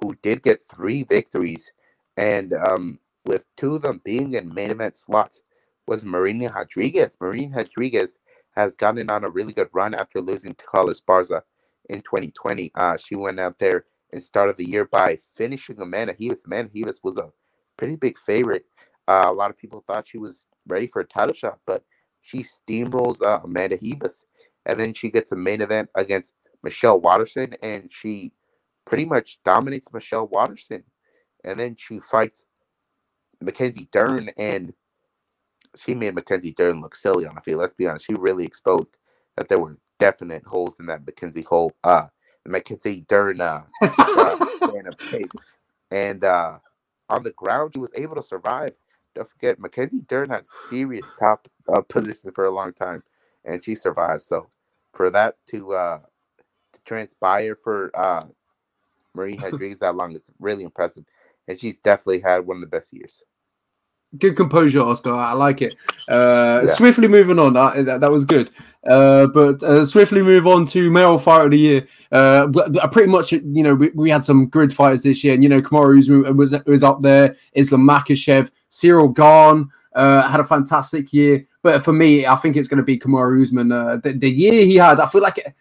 who did get three victories, and um, with two of them being in main event slots was Marina Rodriguez. Marina Rodriguez has gotten on a really good run after losing to Carla Esparza in 2020. Uh, she went out there and started the year by finishing Amanda Ribas. Amanda Ribas was a pretty big favorite. Uh, a lot of people thought she was ready for a title shot, but she steamrolls uh, Amanda Ribas. And then she gets a main event against Michelle Waterson, and she pretty much dominates Michelle Waterson. And then she fights Mackenzie Dern, and she made Mackenzie Dern look silly on the field. Let's be honest, she really exposed that there were definite holes in that Mackenzie hole, uh, Mackenzie Dern, uh, uh and uh, on the ground, she was able to survive. Don't forget, Mackenzie Dern had serious top uh, position for a long time, and she survived. So for that to uh, to transpire for uh, Marie Rodriguez that long, it's really impressive, and she's definitely had one of the best years. Good composure, Oscar. I like it. Uh, yeah. Swiftly moving on. That, that, that was good. Uh, but uh, swiftly move on to male fighter of the year. Uh, pretty much, you know, we, we, had some grid fighters this year, and you know, Kamaru was was up there. Islam Makhachev, Ciryl Gane uh, had a fantastic year. But for me, I think it's going to be Kamaru Usman. Uh, the, the, year he had, I feel like. It,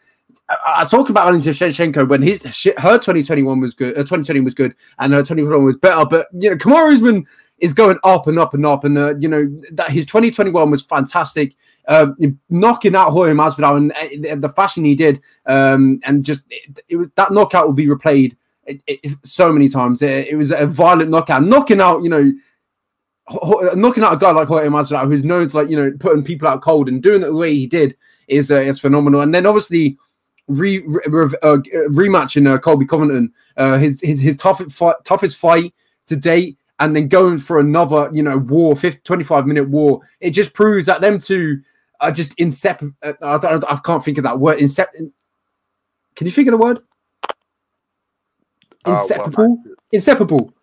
I, I talked about Valentina Shevchenko when his her 2021 was good, uh, 2020 was good, and her 2021 was better. But you know, Kamaru Usman is going up and up and up. And uh, you know that his 2021 was fantastic, uh, knocking out Jorge Masvidal and uh, the fashion he did, um, and just it, it, was that knockout will be replayed it, it, so many times. It, was a violent knockout, knocking out you know. Knocking out a guy like Jorge Masvidal, who's known to like you know putting people out cold and doing it the way he did is uh, is phenomenal. And then obviously re, re uh, rematch in uh, Colby Covington, uh, his his his toughest fight, toughest fight to date and then going for another, you know, war, 50, 25 minute war. It just proves that them two are just inseparable. Uh, I, don't I, can't think of that word. Insep- Can you think of the word? Inseparable. Uh, well, inseparable.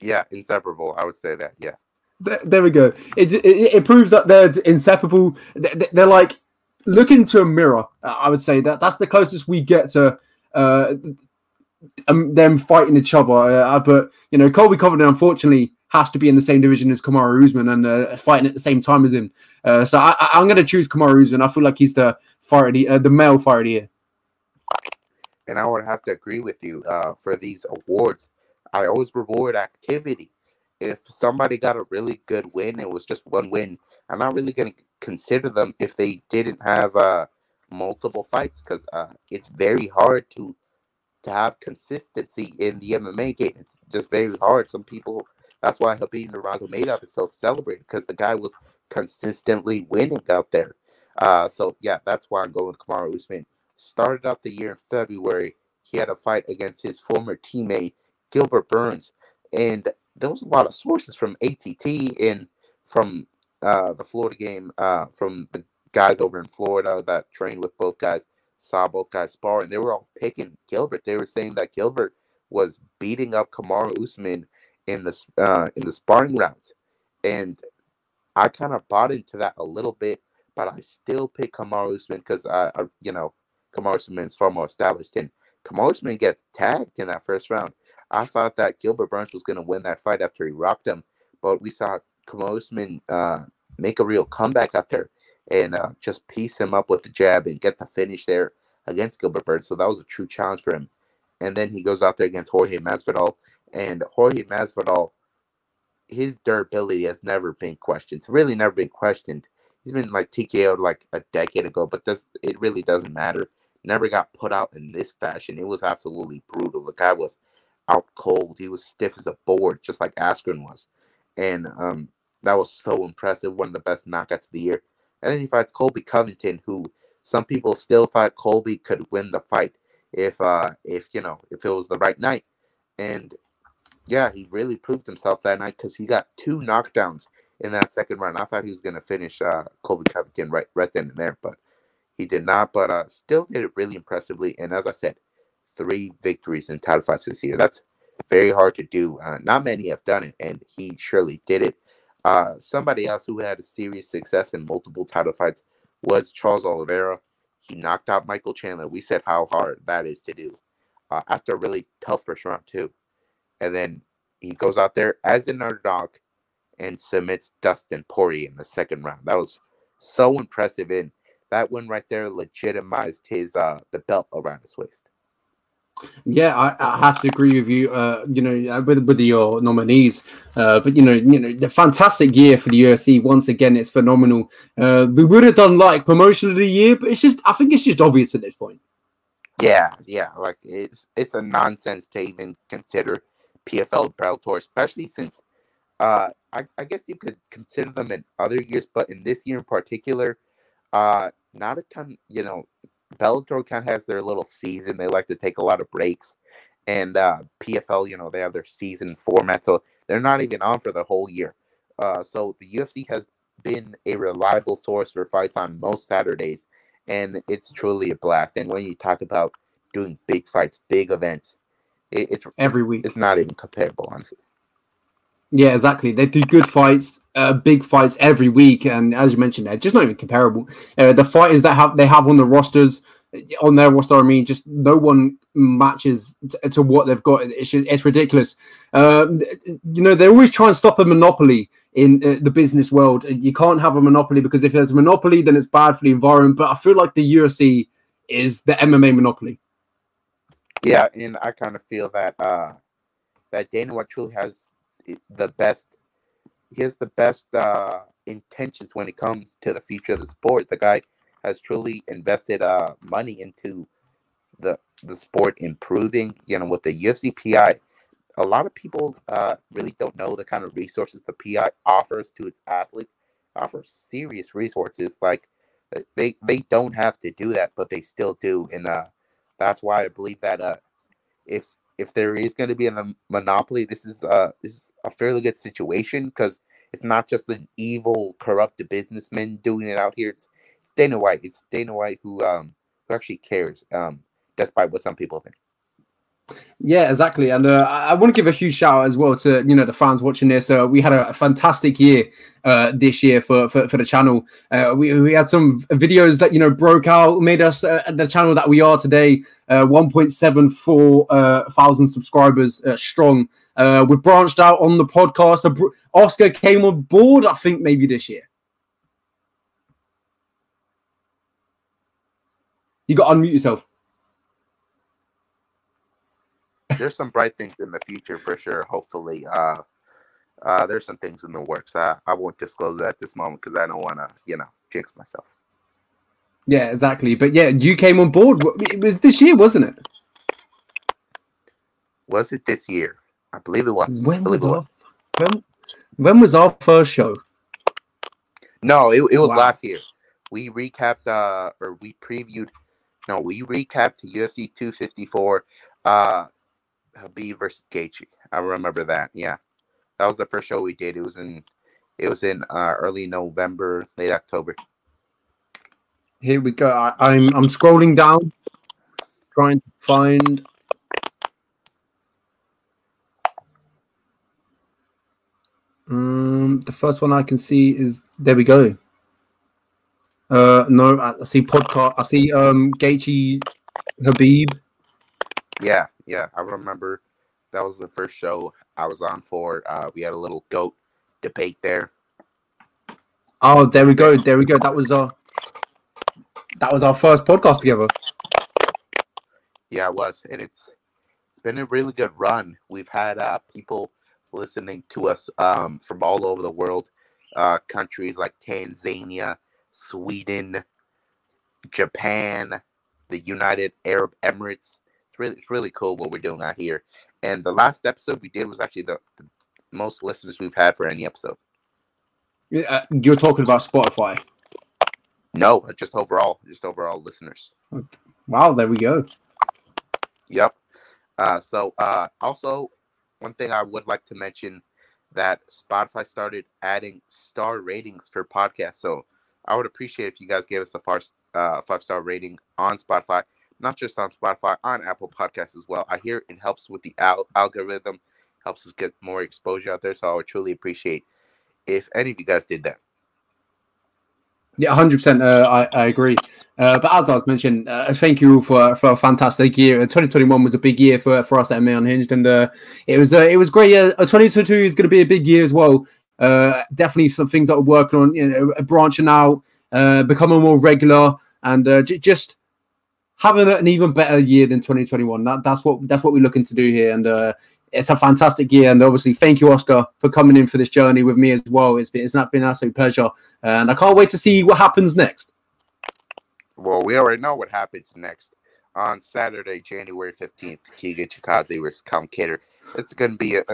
Yeah, inseparable. I would say that. Yeah. There, we go. It, it, it, proves that they're inseparable. They're like look into a mirror. I would say that that's the closest we get to uh, um, them fighting each other. Uh, but you know, Colby Covington unfortunately has to be in the same division as Kamaru Usman and uh, fighting at the same time as him. Uh, so I, am going to choose Kamaru Usman. I feel like he's the fighter, the, uh, the male fighter of the year. And I would have to agree with you uh, for these awards. I always reward activity. If somebody got a really good win, it was just one win. I'm not really going to consider them if they didn't have uh, multiple fights because uh, it's very hard to to have consistency in the MMA game. It's just very hard. Some people, that's why Khabib Nurmagomedov is so celebrated because the guy was consistently winning out there. Uh, so yeah, that's why I'm going with Kamaru Usman. Started out the year in February. He had a fight against his former teammate Gilbert Burns, and there was a lot of sources from ATT and from uh, the Florida game, uh, from the guys over in Florida that trained with both guys saw both guys spar, and they were all picking Gilbert. They were saying that Gilbert was beating up Kamaru Usman in the uh, in the sparring rounds, and I kind of bought into that a little bit, but I still pick Kamaru Usman because I, I, you know, Kamaru Usman is far more established, and Kamaru Usman gets tagged in that first round. I thought that Gilbert Burns was going to win that fight after he rocked him, but we saw Kamaru Usman uh, make a real comeback after and uh, just piece him up with the jab and get the finish there against Gilbert Burns. So that was a true challenge for him. And then he goes out there against Jorge Masvidal, and Jorge Masvidal, his durability has never been questioned. It's really never been questioned. He's been like TKO'd like a decade ago, but this it really doesn't matter. Never got put out in this fashion. It was absolutely brutal. The guy was out cold. He was stiff as a board, just like Askren was. And um, that was so impressive. One of the best knockouts of the year. And then he fights Colby Covington, who some people still thought Colby could win the fight if uh if you know if it was the right night. And yeah, he really proved himself that night because he got two knockdowns in that second round. I thought he was gonna finish uh Colby Covington right right then and there, but he did not. But uh still did it really impressively. And as I said, three victories in title fights this year. That's very hard to do. Uh, not many have done it, and he surely did it. Uh, somebody else who had a serious success in multiple title fights was Charles Oliveira. He knocked out Michael Chandler. We said how hard that is to do uh, after a really tough first round, too. And then he goes out there as an underdog and submits Dustin Poirier in the second round. That was so impressive. And that one right there legitimized his uh the belt around his waist. Yeah, I, I, have to agree with you. Uh, you know, uh, with with your nominees, uh, but you know, you know, the fantastic year for the UFC. Once again, it's phenomenal. Uh, we would have done like promotion of the year, but it's just, I think it's just obvious at this point. Yeah, yeah, like it's it's a nonsense to even consider PFL Bellator, especially since uh, I, I guess you could consider them in other years, but in this year in particular, uh, not a ton. You know, Bellator kind of has their little season. They like to take a lot of breaks, and uh, PFL, you know, they have their season format, so they're not even on for the whole year. Uh, so the UFC has been a reliable source for fights on most Saturdays, and it's truly a blast. And when you talk about doing big fights, big events, it, it's every week. It's not even comparable, honestly. Yeah, exactly. They do good fights, uh, big fights every week, and as you mentioned, they're just not even comparable. Uh, the fighters that have they have on the rosters, on their roster, I mean, just no one matches to, to what they've got. It's just, it's ridiculous. Uh, you know, they always try and stop a monopoly in uh, the business world. You can't have a monopoly because if there's a monopoly, then it's bad for the environment. But I feel like the UFC is the MMA monopoly. Yeah, and I kind of feel that uh, that Dana White truly has the best. He has the best uh, intentions when it comes to the future of the sport. The guy has truly invested uh, money into the the sport improving. You know, with the UFC PI, a lot of people uh, really don't know the kind of resources the PI offers to its athletes. offers serious resources. Like they they don't have to do that, but they still do, and uh, that's why I believe that uh, if if there is going to be a monopoly, this is uh this is a fairly good situation because it's not just an evil, corrupt businessman doing it out here. It's, it's Dana White. It's Dana White who um who actually cares um despite what some people think. Yeah, exactly. And uh, I want to give a huge shout out as well to you know the fans watching this. Uh, we had a, fantastic year uh, this year for, for, for the channel. Uh, we, we had some videos that you know broke out, made us uh, the channel that we are today. Uh, 1.74 thousand subscribers strong. we've branched out on the podcast. Oscar came on board, I think, maybe this year. You got to unmute yourself there's some bright things in the future for sure. Hopefully, uh, uh, there's some things in the works. I, I won't disclose that at this moment because I don't want to, you know, jinx myself. Yeah, exactly. But yeah, you came on board. It was this year, wasn't it? Was it this year? I believe it was. When was, our, when, when was our first show? No, it, it was wow. last year. We recapped uh or we previewed no, we recapped UFC 254. Uh Khabib versus Gaethje. I remember that. Yeah, that was the first show we did. It was in it was in uh, early November, late October. Here we go. I, I'm I'm scrolling down, trying to find. Um, the first one I can see is there we go. Uh, no, I see podcast. I see um Gaethje, Khabib. Yeah, yeah, I remember that was the first show I was on for. Uh, we had a little goat debate there. Oh, there we go. There we go. That was our that was our first podcast together. Yeah, it was, and it's been a really good run. We've had uh, people listening to us um, from all over the world, uh, countries like Tanzania, Sweden, Japan, the United Arab Emirates, it's really it's really cool what we're doing out here. And the last episode we did was actually the, the most listeners we've had for any episode. Uh, you're talking about Spotify. No, just overall, just overall listeners. Wow, there we go. Yep. Uh, so uh, also, one thing I would like to mention that Spotify started adding star ratings for podcasts. So I would appreciate if you guys gave us a five uh, five star rating on Spotify not just on Spotify, on Apple Podcasts as well. I hear it helps with the al- algorithm, helps us get more exposure out there. So I would truly appreciate if any of you guys did that. Yeah, hundred uh, percent. I I agree. Uh, but as I was mentioning, uh, thank you all for for a fantastic year. 2021 was a big year for, for us at MMA Unhinged, and uh, it was uh, it was great. Yeah, 2022 is going to be a big year as well. Uh, definitely some things that we're working on, you know, branching out, becoming more regular, and j- just having an even better year than 2021. That, that's what that's what we're looking to do here, and uh, it's a fantastic year. And obviously, thank you, Oscar, for coming in for this journey with me as well. It's been it's not been an absolute pleasure, and I can't wait to see what happens next. Well, we already know what happens next. on Saturday, January 15th, Giga Chikadze versus Calvin Kattar. It's going to be a,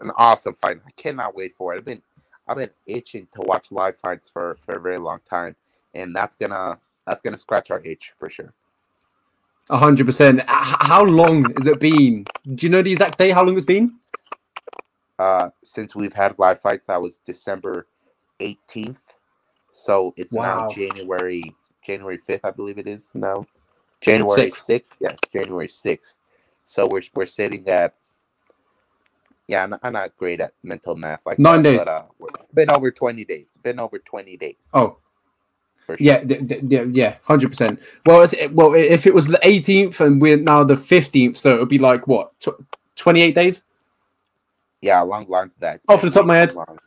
an awesome fight. I cannot wait for it. I've been I've been itching to watch live fights for, for a very long time, and that's gonna that's gonna scratch our itch for sure. A hundred percent. How long has it been? Do you know the exact day? How long it's been? Uh, since we've had live fights, that was December 18th. So it's wow. now January January 5th, I believe it is now. January 6th. 6th. Yes, January 6th. So we're we're sitting at yeah, I'm, I'm not great at mental math like nine that, days. But, uh, been over 20 days. Been over 20 days. Oh, Sure. Yeah, yeah, yeah, hundred percent. Well, well, if it was the 18th and we're now the 15th, so it would be like what, 28 days? Yeah, long, lines to that. Off the top of my head. Long.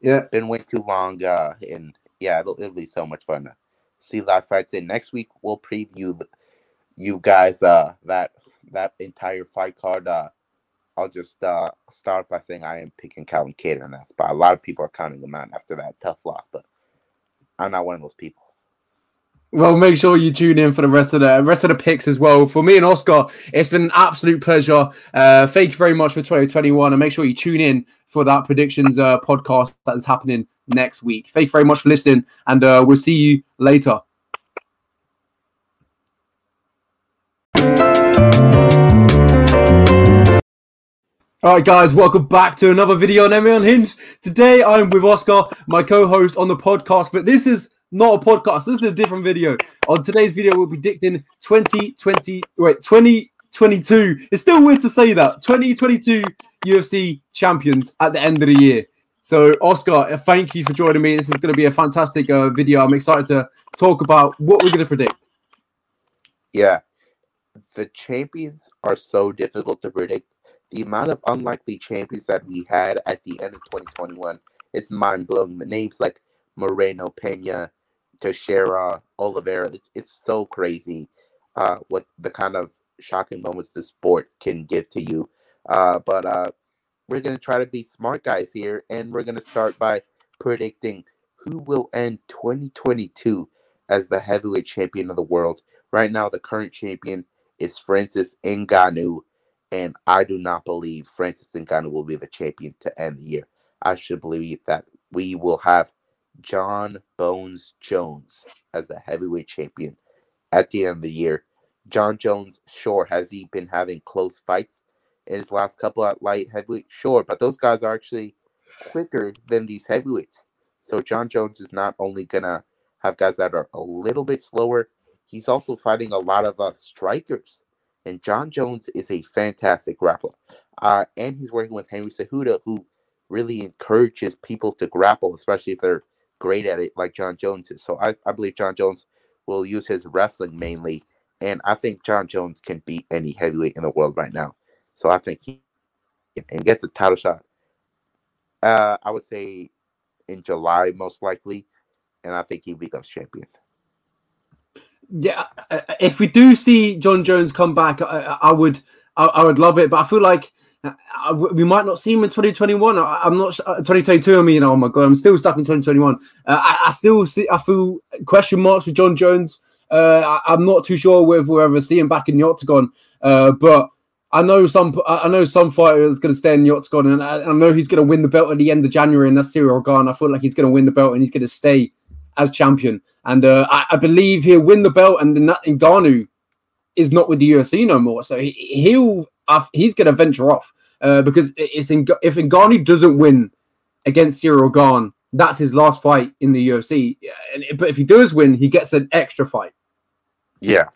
Yeah, been way too long. Uh, and yeah, it'll, it'll be so much fun to see live fights. And next week we'll preview you guys uh that that entire fight card. Uh, I'll just uh start by saying I am picking Calvin Kattar in that spot. A lot of people are counting him out after that tough loss, but I'm not one of those people. Well, make sure you tune in for the rest of the rest of the picks as well. For me and Oscar, it's been an absolute pleasure. Uh, thank you very much for 2021, and make sure you tune in for that predictions uh, podcast that is happening next week. Thank you very much for listening, and uh, we'll see you later. All right, guys, welcome back to another video on MMA Unhinged. Today, I'm with Oscar, my co-host on the podcast, but this is not a podcast. This is a different video. On today's video, we'll be predicting 2020, wait, 2022. It's still weird to say that 2022 UFC champions at the end of the year. So, Oscar, thank you for joining me. This is going to be a fantastic uh, video. I'm excited to talk about what we're going to predict. Yeah, the champions are so difficult to predict. The amount of unlikely champions that we had at the end of 2021 is mind blowing. The names like Moreno, Pena, Teixeira, Oliveira. It's it's so crazy uh, what the kind of shocking moments the sport can give to you. Uh, but uh, we're gonna try to be smart guys here, and we're gonna start by predicting who will end 2022 as the heavyweight champion of the world. Right now, the current champion is Francis Ngannou, and I do not believe Francis Ngannou will be the champion to end the year. I should believe that we will have Jon Bones Jones as the heavyweight champion at the end of the year. Jon Jones, sure, has he been having close fights in his last couple at light heavyweight? Sure, but those guys are actually quicker than these heavyweights. So Jon Jones is not only gonna have guys that are a little bit slower, he's also fighting a lot of uh, strikers. And Jon Jones is a fantastic grappler. Uh, and he's working with Henry Cejudo, who really encourages people to grapple, especially if they're great at it like Jon Jones is. So I, I believe Jon Jones will use his wrestling mainly. And I think John Jones can beat any heavyweight in the world right now. So I think he and gets a title shot. Uh, I would say in July most likely, and I think he becomes champion. Yeah, if we do see Jon Jones come back, I, I would, I, I, would love it. But I feel like we might not see him in 2021. I, am not 2022. I mean, oh my god, I'm still stuck in 2021. Uh, I, I, still see. I feel question marks with Jon Jones. Uh, I, am not too sure whether we'll ever see him back in the octagon. Uh, but I know some. I know some fighter is going to stay in the octagon, and I, I know he's going to win the belt at the end of January, and that's Ciryl Gane. I feel like he's going to win the belt, and he's going to stay as champion. And uh, I, I, believe he'll win the belt, and then Ngannou is not with the UFC no more. So he, he'll he's going to venture off uh, because it's in, if Ngannou doesn't win against Ciryl Gane, that's his last fight in the UFC. But if he does win, he gets an extra fight. Yeah,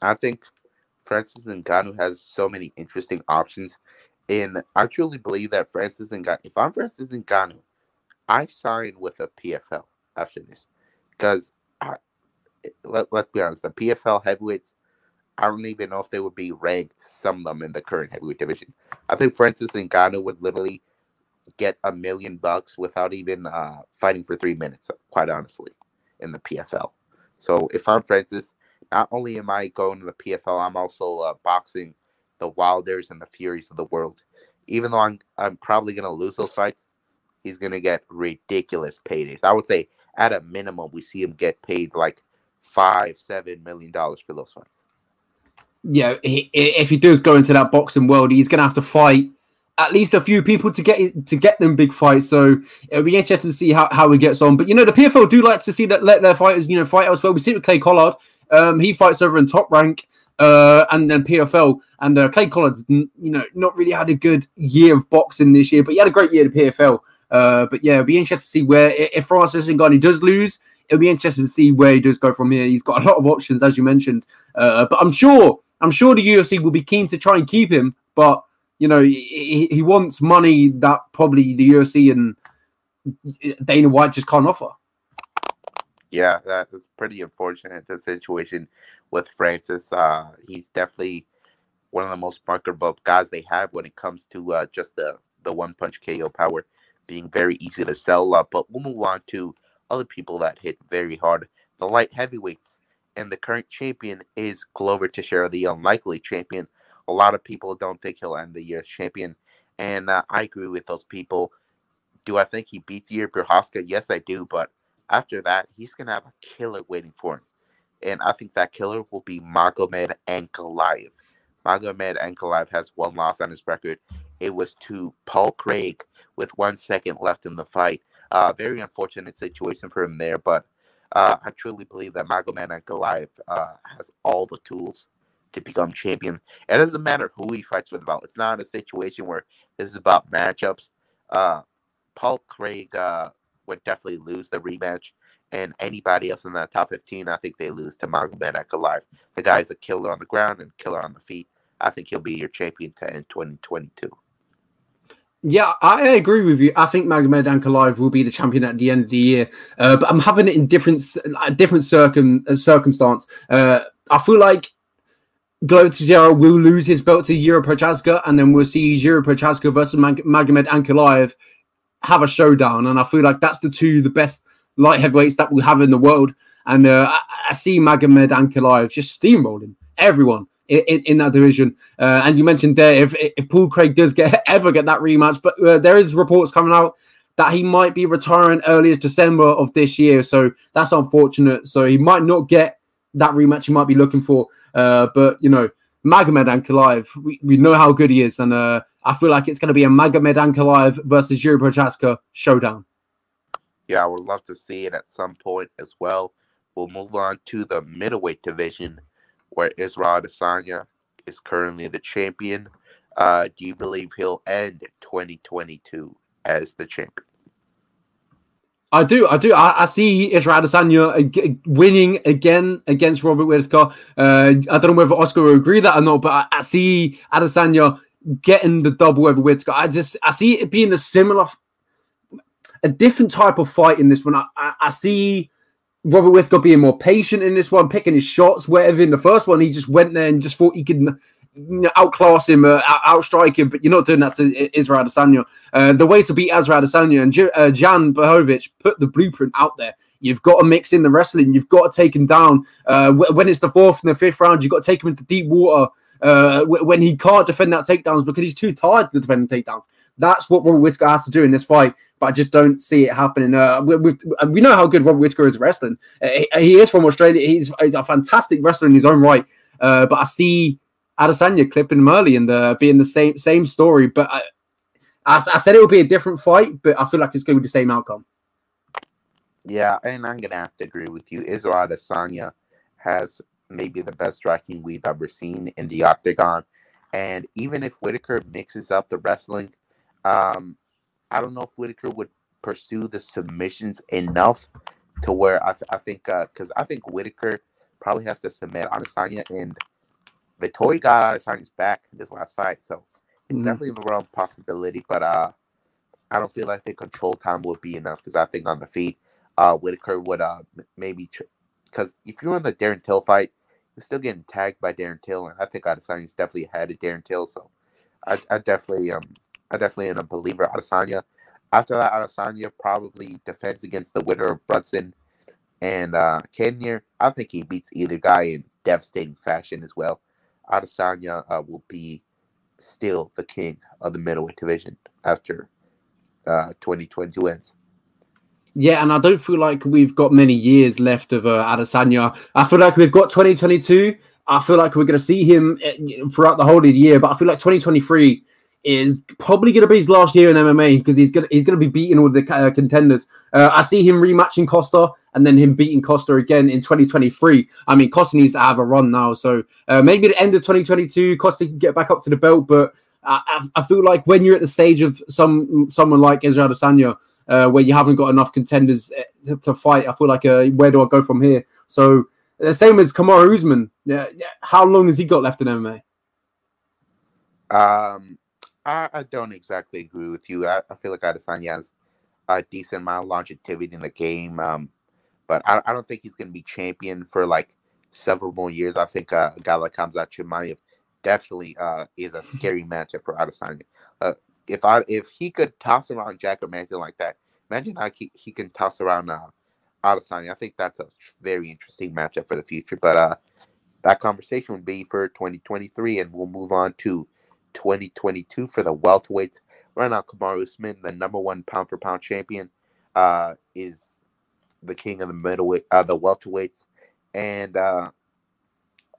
I think Francis Ngannou has so many interesting options, and I truly believe that Francis Ngannou. If I'm Francis Ngannou, I sign with a PFL after this because let, let's be honest, the PFL heavyweights I don't even know if they would be ranked, some of them in the current heavyweight division. I think Francis Ngannou would literally get a million bucks without even uh, fighting for three minutes, quite honestly, in the PFL. So if I'm Francis, not only am I going to the PFL, I'm also uh, boxing the Wilders and the Furies of the world. Even though I'm, I'm probably going to lose those fights, he's going to get ridiculous paydays. I would say at a minimum, we see him get paid like five, seven million dollars for those fights. yeah, he, if he does go into that boxing world, he's going to have to fight at least a few people to get to get them big fights. So it'll be interesting to see how, how he gets on. But you know, the PFL do like to see that let their fighters you know fight elsewhere. We see it with Clay Collard. Um, he fights over in top rank. Uh, and then PFL and uh, Clay Collard's, you know, not really had a good year of boxing this year, but he had a great year at PFL. Uh, but yeah, it'll be interesting to see where if Francis Ngannou does lose, it'll be interesting to see where he does go from here. He's got a lot of options, as you mentioned. Uh, but I'm sure, I'm sure the UFC will be keen to try and keep him. But you know, he, he wants money that probably the UFC and Dana White just can't offer. Yeah, that is pretty unfortunate. The situation with Francis, uh, he's definitely one of the most marketable guys they have when it comes to uh, just the the one punch KO power being very easy to sell. But we'll move on to other people that hit very hard. The light heavyweights and the current champion is Glover Teixeira, the unlikely champion. A lot of people don't think he'll end the year as champion, and uh, I agree with those people. Do I think he beats Jiri Prochazka? Yes, I do. But after that, he's gonna have a killer waiting for him, and I think that killer will be Magomed Ankalaev. Magomed Ankalaev has one loss on his record. It was to Paul Craig with one second left in the fight. Uh, very unfortunate situation for him there, but uh, I truly believe that Magomed Ankalaev uh, has all the tools to become champion. It doesn't matter who he fights the belt. It's not a situation where this is about matchups. Uh, Paul Craig uh, would definitely lose the rematch, and anybody else in that top 15, I think they lose to Magomed Ankalaev. The guy's a killer on the ground and killer on the feet. I think he'll be your champion to end 2022. Yeah, I agree with you. I think Magomed Ankalaev will be the champion at the end of the year, uh, but I'm having it in different different circum uh, circumstance. Uh, I feel like Glover will lose his belt to Jiri Prochazka, and then we'll see Jiri Prochazka versus Mag- Magomed Ankalaev have a showdown. And I feel like that's the two the best light heavyweights that we have in the world. And uh, I, I, see Magomed Ankalaev just steamrolling everyone in, in, that division. Uh, and you mentioned there if if Paul Craig does get ever get that rematch, but uh, there is reports coming out that he might be retiring early as December of this year. So that's unfortunate. So he might not get that rematch he might be looking for. Uh, but you know, Magomed Ankalaev, we, we know how good he is, and uh, I feel like it's going to be a Magomed Ankalaev versus Jiri Prochazka showdown. Yeah, I would love to see it at some point as well. We'll move on to the middleweight division, where Israel Adesanya is currently the champion. Uh, do you believe he'll end 2022 as the champion? I do, I do. I, I see Israel Adesanya winning again against Robert Whitaker. Uh, I don't know whether Oscar will agree that or not, but I, I see Adesanya getting the double over Whitaker. I just, I see it being a similar, a different type of fight in this one. I, I, I see Robert Whitaker being more patient in this one, picking his shots. Wherever in the first one, he just went there and just thought he could you know, outclass him, uh, outstrike him, but you're not doing that to Israel Adesanya. Uh, the way to beat Israel Adesanya and J- uh, Jan Blachowicz put the blueprint out there. You've got to mix in the wrestling. You've got to take him down. Uh, when it's the fourth and the fifth round, you've got to take him into deep water. Uh, when he can't defend that takedowns because he's too tired to defend takedowns. That's what Robert Whitaker has to do in this fight, but I just don't see it happening. Uh, we, we, know how good Robert Whitaker is wrestling. Uh, he, he, is from Australia. He's, he's, a fantastic wrestler in his own right. Uh, but I see Adesanya clipping him early and the, being the same same story. But I, I, I, said it would be a different fight, but I feel like it's going to be the same outcome. Yeah, and I'm going to have to agree with you. Israel Adesanya has maybe the best striking we've ever seen in the octagon. And even if Whitaker mixes up the wrestling, um, I don't know if Whitaker would pursue the submissions enough to where I, th- I think because uh, I think Whitaker probably has to submit Adesanya and Vettori got Adesanya's back in this last fight, so it's mm-hmm. definitely the realm possibility. But uh, I don't feel like the control time would be enough because I think on the feet, uh, Whitaker would uh maybe because if you're on the Darren Till fight, you're still getting tagged by Darren Till, and I think Adesanya's definitely ahead of Darren Till. So I, I definitely um I definitely am a believer Adesanya. After that, Adesanya probably defends against the winner of Brunson and uh Cannonier. I think he beats either guy in devastating fashion as well. Adesanya uh, will be still the king of the middleweight division after uh, 2022 ends. Yeah, and I don't feel like we've got many years left of uh, Adesanya. I feel like we've got 2022, I feel like we're going to see him eh, throughout the whole of the year. But I feel like 2023 is probably going to be his last year in MMA because he's going to, he's going to be beating all the uh, contenders. Uh, I see him rematching Costa and then him beating Costa again in 2023. I mean, Costa needs to have a run now, so uh, maybe the end of 2022, Costa can get back up to the belt. But I, I feel like when you're at the stage of some someone like Israel Adesanya, uh, where you haven't got enough contenders uh, to fight, I feel like uh, where do I go from here? So the same as Kamaru Usman. Yeah, how long has he got left in MMA? Um, I, I don't exactly agree with you. I, I feel like Adesanya has a decent amount of longevity in the game, um, but I, I don't think he's going to be champion for like several more years. I think uh, a guy like Khamzat Chimaev definitely uh, is a scary matchup for Adesanya. Uh, if I if he could toss around Jack or Hermansson like that, imagine how he, he can toss around uh, Adesanya. I think that's a very interesting matchup for the future. But uh, that conversation would be for 2023, and we'll move on to 2022 for the welterweights. Right now, Kamaru Usman, the number one pound for pound champion, uh, is the king of the middleweight, uh, the welterweights, and uh,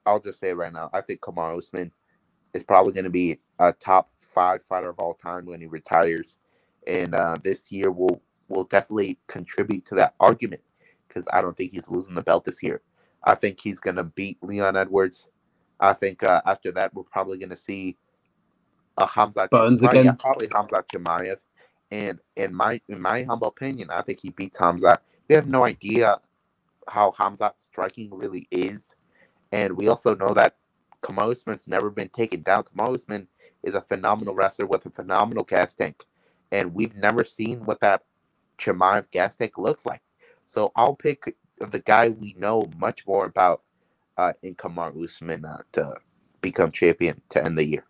I'll just say right now, I think Kamaru Usman is probably going to be a top five fighter of all time when he retires, and uh, this year will will definitely contribute to that argument because I don't think he's losing the belt this year. I think he's going to beat Leon Edwards. I think uh, after that, we're probably going to see a Hamza Burns again. Probably Hamza Chimaev. And in my in my humble opinion, I think he beats Hamza. We have no idea how Hamza's striking really is. And we also know that Kamaru Usman's never been taken down. Kamaru Usman is a phenomenal wrestler with a phenomenal gas tank. And we've never seen what that Chimaev gas tank looks like. So I'll pick the guy we know much more about uh, in Kamaru Usman uh, to become champion to end the year.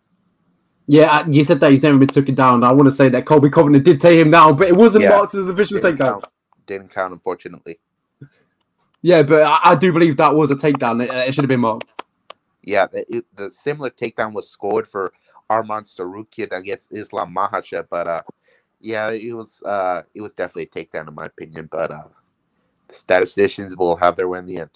Yeah, you said that he's never been taken down. I want to say that Colby Covington did take him down, but it wasn't yeah, marked as an official didn't takedown. Count. Didn't count, unfortunately. Yeah, but I, I, do believe that was a takedown. It, it should have been marked. Yeah, the, the, similar takedown was scored for Arman Tsarukyan against Islam Makhachev, but uh, yeah, it was uh, it was definitely a takedown in my opinion. But uh, statisticians will have their way in the end.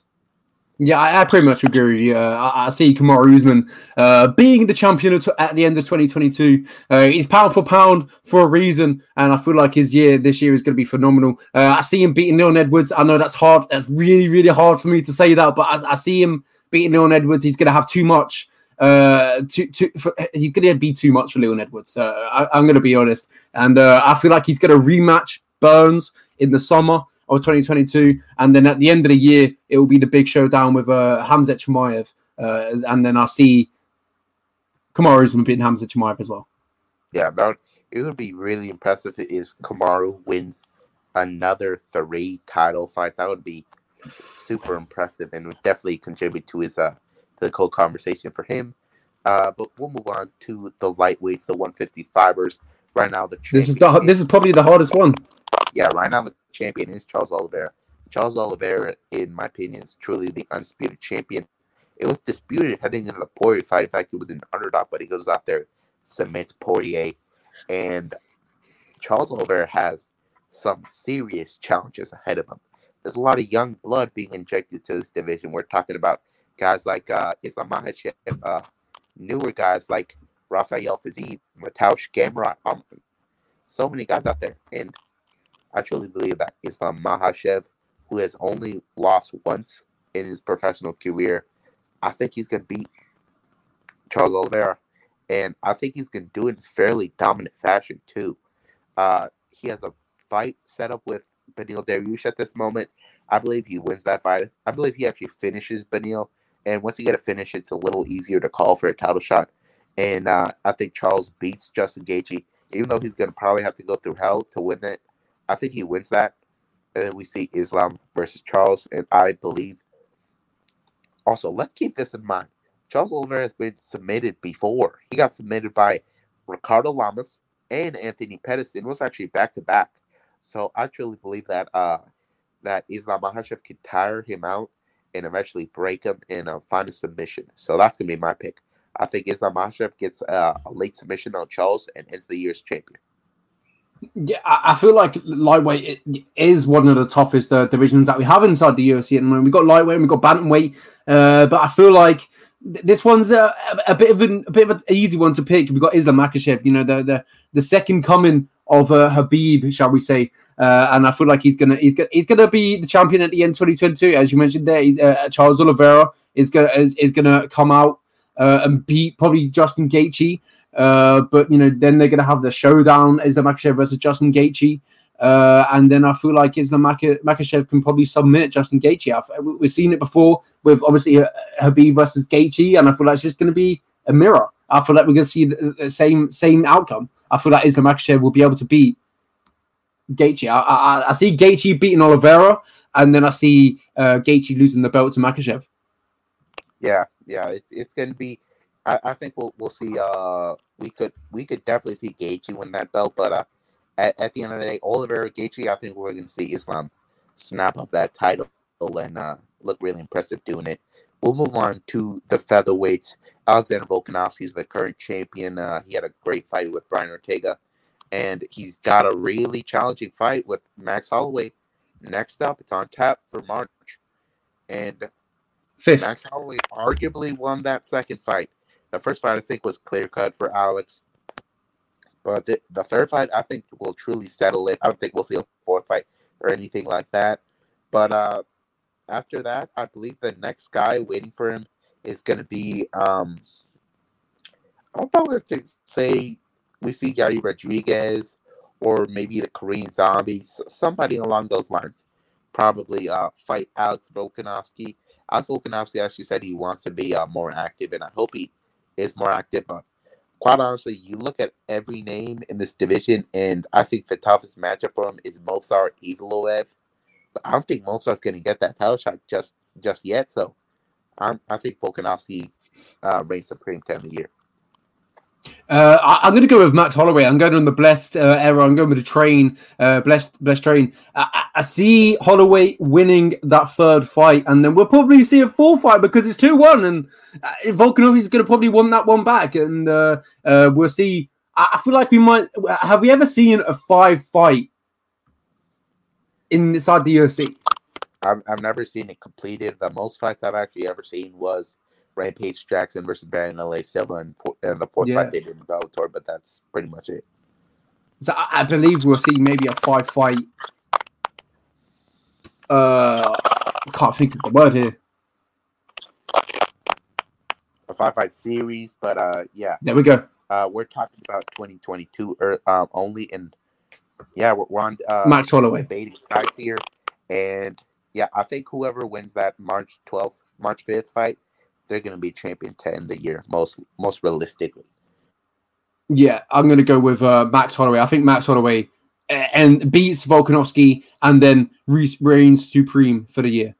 Yeah, I, I, pretty much agree. Uh, I, I, see Kamaru Usman uh, being the champion at the end of 2022. Uh, he's pound for pound for a reason, and I feel like his year this year is going to be phenomenal. Uh, I see him beating Leon Edwards. I know that's hard. That's really, really hard for me to say that, but I, I see him beating Leon Edwards. He's going to have too much. Uh, for, he's going to be too much for Leon Edwards. Uh, I, am going to be honest, and I feel like he's going to rematch Burns in the summer of 2022. And then at the end of the year, it will be the big showdown with uh, Khamzat Chimaev. Uh, and then I'll see Kamaru Usman beating Khamzat Chimaev as well. Yeah, that it would be really impressive if Kamaru wins another three title fights. That would be super impressive and would definitely contribute to his uh cold conversation for him. Uh, but we'll move on to the lightweights, the 150 fibers. Right now, the this is the this is probably the hardest one yeah, right now the champion is Charles Oliveira. Charles Oliveira, in my opinion, is truly the undisputed champion. It was disputed heading into the Poirier fight. In fact, he was an underdog, but he goes out there, submits Poirier, and Charles Oliveira has some serious challenges ahead of him. There's a lot of young blood being injected to this division. We're talking about guys like uh, Islam Makhachev, uh, newer guys like Rafael Fiziev, Mateusz Gamrot, um, so many guys out there, and I truly believe that Islam Makhachev, who has only lost once in his professional career, I think he's going to beat Charles Oliveira. And I think he's going to do it in fairly dominant fashion, too. Uh, he has a fight set up with Beneil Dariush at this moment. I believe he wins that fight. I believe he actually finishes Beneil. And once you get a finish, it's a little easier to call for a title shot. And uh, I think Charles beats Justin Gaethje, even though he's going to probably have to go through hell to win it. I think he wins that. And then we see Islam versus Charles, and I believe. Also, let's keep this in mind. Charles Oliveira has been submitted before. He got submitted by Ricardo Lamas and Anthony Pettis, and was actually back to back. So I truly believe that uh that Islam Makhachev can tire him out and eventually break him and uh, find a submission. So that's gonna be my pick. I think Islam Makhachev gets uh, a late submission on Charles and ends the year's champion. Yeah, I feel like lightweight is one of the toughest uh, divisions that we have inside the UFC at the moment. We've got lightweight and we've got bantamweight, uh, but I feel like this one's a, a, bit of an, a bit of an easy one to pick. We've got Islam Makhachev, you know, the the the second coming of uh, Khabib, shall we say? Uh, and I feel like he's gonna he's gonna he's gonna be the champion at the end 2022, as you mentioned there. Uh, Charles Oliveira is gonna is, is gonna come out uh, and beat probably Justin Gaethje. Uh, but you know, then they're gonna have the showdown: Islam Makhachev versus Justin Gaethje. Uh, and then I feel like Islam Makhachev can probably submit Justin Gaethje. We've seen it before with obviously Khabib versus Gaethje, and I feel like it's just going to be a mirror. I feel like we're going to see the, the, same same outcome. I feel like Islam Makhachev will be able to beat Gaethje. I, I, I see Gaethje beating Oliveira, and then I see uh, Gaethje losing the belt to Makhachev. Yeah, yeah, it, it's going to be. I, I, think we'll we'll see. Uh, we could we could definitely see Gaethje win that belt, but uh, at, at the end of the day, Oliver Gaethje, I think we're going to see Islam snap up that title and uh, look really impressive doing it. We'll move on to the featherweights. Alexander Volkanovski is the current champion. Uh, he had a great fight with Brian Ortega, and he's got a really challenging fight with Max Holloway. Next up, it's on tap for March, and Fifth. Max Holloway arguably won that second fight. The first fight I think was clear cut for Alex. But the, the third fight, I think, will truly settle it. I don't think we'll see a fourth fight or anything like that. But uh, after that, I believe the next guy waiting for him is going to be. Um, I'm probably to say we see Yair Rodriguez or maybe the Korean Zombies, somebody along those lines. Probably uh, fight Alex Volkanovski. Alex Volkanovski actually said he wants to be uh, more active, and I hope he is more active. But quite honestly, you look at every name in this division, and I think the toughest matchup for him is Movsar Evloev. But I don't think Movsar's going to get that title shot just just yet. So I'm, I think Volkanovski uh, reigns supreme time of year. Uh, I, am going to go with Max Holloway. I'm going on the blessed uh, era. I'm going with the train, uh, blessed, blessed train. I, I, see Holloway winning that third fight, and then we'll probably see a fourth fight because it's two one, and uh, Volkanov is going to probably win that one back, and uh, uh, we'll see. I, I, feel like we might. Have we ever seen a five fight inside the UFC? I've, I've never seen it completed. The most fights I've actually ever seen was Rampage Jackson versus Wanderlei Silva, and, and the fourth yeah. fight they did in Bellator, but that's pretty much it. So I, I believe we'll see maybe a five fight. Uh, I can't think of the word here. A five fight series, but uh, yeah. There we go. Uh, we're talking about 2022 er, um, only, and yeah, we're, we're on uh, Max Holloway debating sides here, and yeah, I think whoever wins that March 12th, March 5th fight they're going to be champion to end the year most most realistically. Yeah, I'm going to go with uh, Max Holloway. I think Max Holloway uh, and beats Volkanovski and then reigns supreme for the year.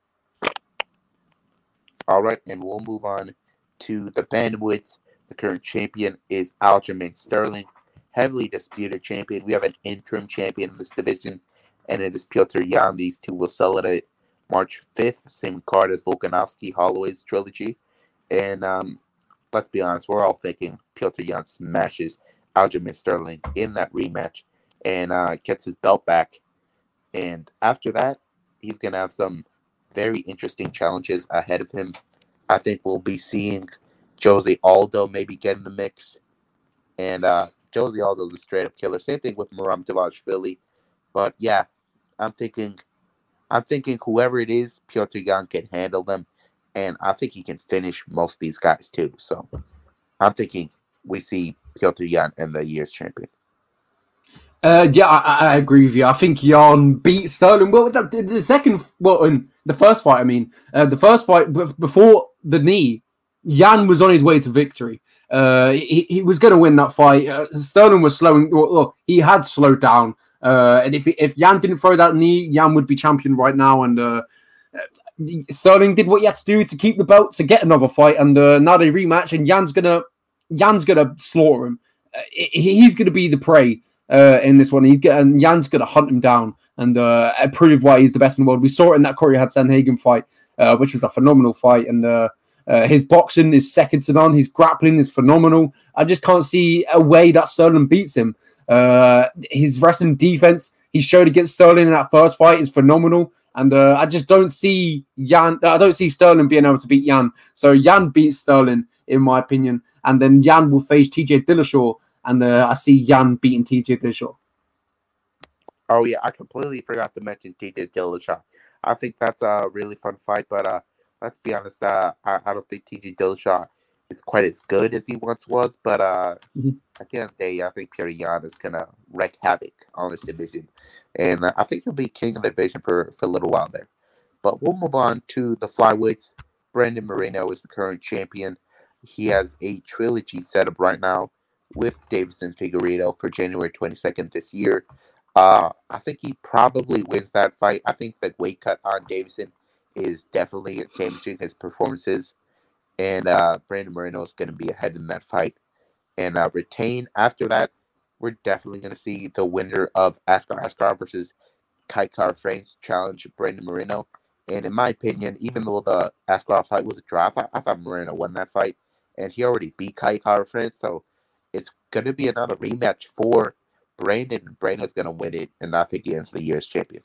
All right, and we'll move on to the bantamweights. The current champion is Aljamain Sterling, heavily disputed champion. We have an interim champion in this division, and it is Petr Yan. These two will sell it at March 5th, same card as Volkanovski Holloway's trilogy. And um, let's be honest, we're all thinking Petr Yan smashes Aljamain Sterling in that rematch and uh, gets his belt back. And after that, he's going to have some very interesting challenges ahead of him. I think we'll be seeing Jose Aldo maybe get in the mix. And uh, Jose Aldo is a straight up killer. Same thing with Merab Dvalishvili. But yeah, I'm thinking I'm thinking whoever it is, Petr Yan can handle them and I think he can finish most of these guys too. So I'm thinking we see Petr Yan and the year's champion. Uh, yeah, I, I, agree with you. I think Yan beat Sterling. Well, the, the second, well, in the first fight, I mean, uh, the first fight before the knee, Yan was on his way to victory. Uh, he, he was going to win that fight. Uh, Sterling was slowing. Well, he had slowed down. Uh, and if if Yan didn't throw that knee, Yan would be champion right now. And uh, Sterling did what he had to do to keep the belt to get another fight, and uh, now they rematch, and Yan's gonna Yan's gonna slaughter him. Uh, he's gonna be the prey uh, in this one. He's getting Yan's gonna hunt him down and uh, prove why he's the best in the world. We saw it in that Corey had Sandhagen fight, uh, which was a phenomenal fight, and uh, uh, his boxing is second to none. His grappling is phenomenal. I just can't see a way that Sterling beats him. Uh, his wrestling defense he showed against Sterling in that first fight is phenomenal. And uh, I just don't see Yan. I don't see Sterling being able to beat Yan. So Yan beats Sterling, in my opinion, and then Yan will face TJ Dillashaw, and uh, I see Yan beating TJ Dillashaw. Oh yeah, I completely forgot to mention TJ Dillashaw. I think that's a really fun fight, but uh, let's be honest, uh, I, I don't think TJ Dillashaw quite as good as he once was. But uh, mm-hmm. at the end of the day, I think Petr Yan is gonna wreak havoc on this division, and uh, I think he'll be king of the division for for a little while there. But we'll move on to the flyweights. Brandon Moreno is the current champion. He has a trilogy set up right now with Deiveson Figueiredo for January 22nd this year. Uh, I think he probably wins that fight. I think the weight cut on Deiveson is definitely changing his performances, and uh, Brandon Moreno is going to be ahead in that fight and uh, retain. After that, we're definitely going to see the winner of Askar Askarov versus Kai Kara-France challenge Brandon Moreno. And in my opinion, even though the Askarov fight was a draw, I thought, I thought Moreno won that fight, and he already beat Kai Kara-France, so it's going to be another rematch for Brandon. Brandon's going to win it, and I think he ends the year as champion.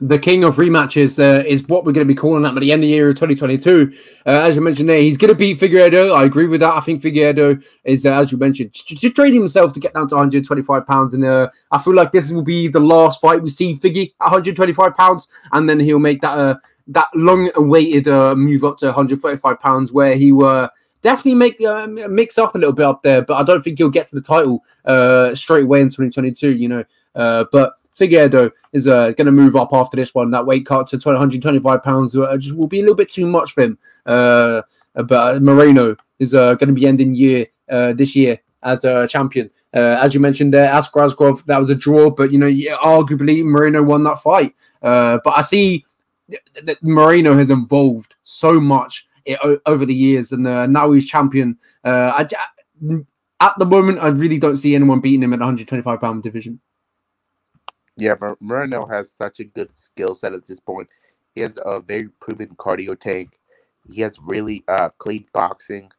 The king of rematches uh, is what we're going to be calling that by the end of the year of 2022. Uh, as you mentioned there, he's going to beat Figueiredo. I agree with that. I think Figueiredo is, uh, as you mentioned, just trading himself to get down to 125 pounds. And uh, I feel like this will be the last fight we see Figgy at 125 pounds, and then he'll make that uh, that long-awaited uh, move up to 135 pounds, where he were definitely make uh, mix up a little bit up there, but I don't think he'll get to the title uh, straight away in 2022. You know, uh, but Figueiredo is uh, going to move up after this one. That weight cut to 125 pounds uh, just will be a little bit too much for him. Uh, but Moreno is uh, going to be ending year uh, this year as a champion. Uh, as you mentioned there, Askar that was a draw, but you know, arguably Moreno won that fight. But I see that Moreno has evolved so much over the years, and now he's champion. I, at the moment, I really don't see anyone beating him at 125 pound division. Yeah, Moreno has such a good skill set at this point. He has a very proven cardio tank. He has really uh, clean boxing,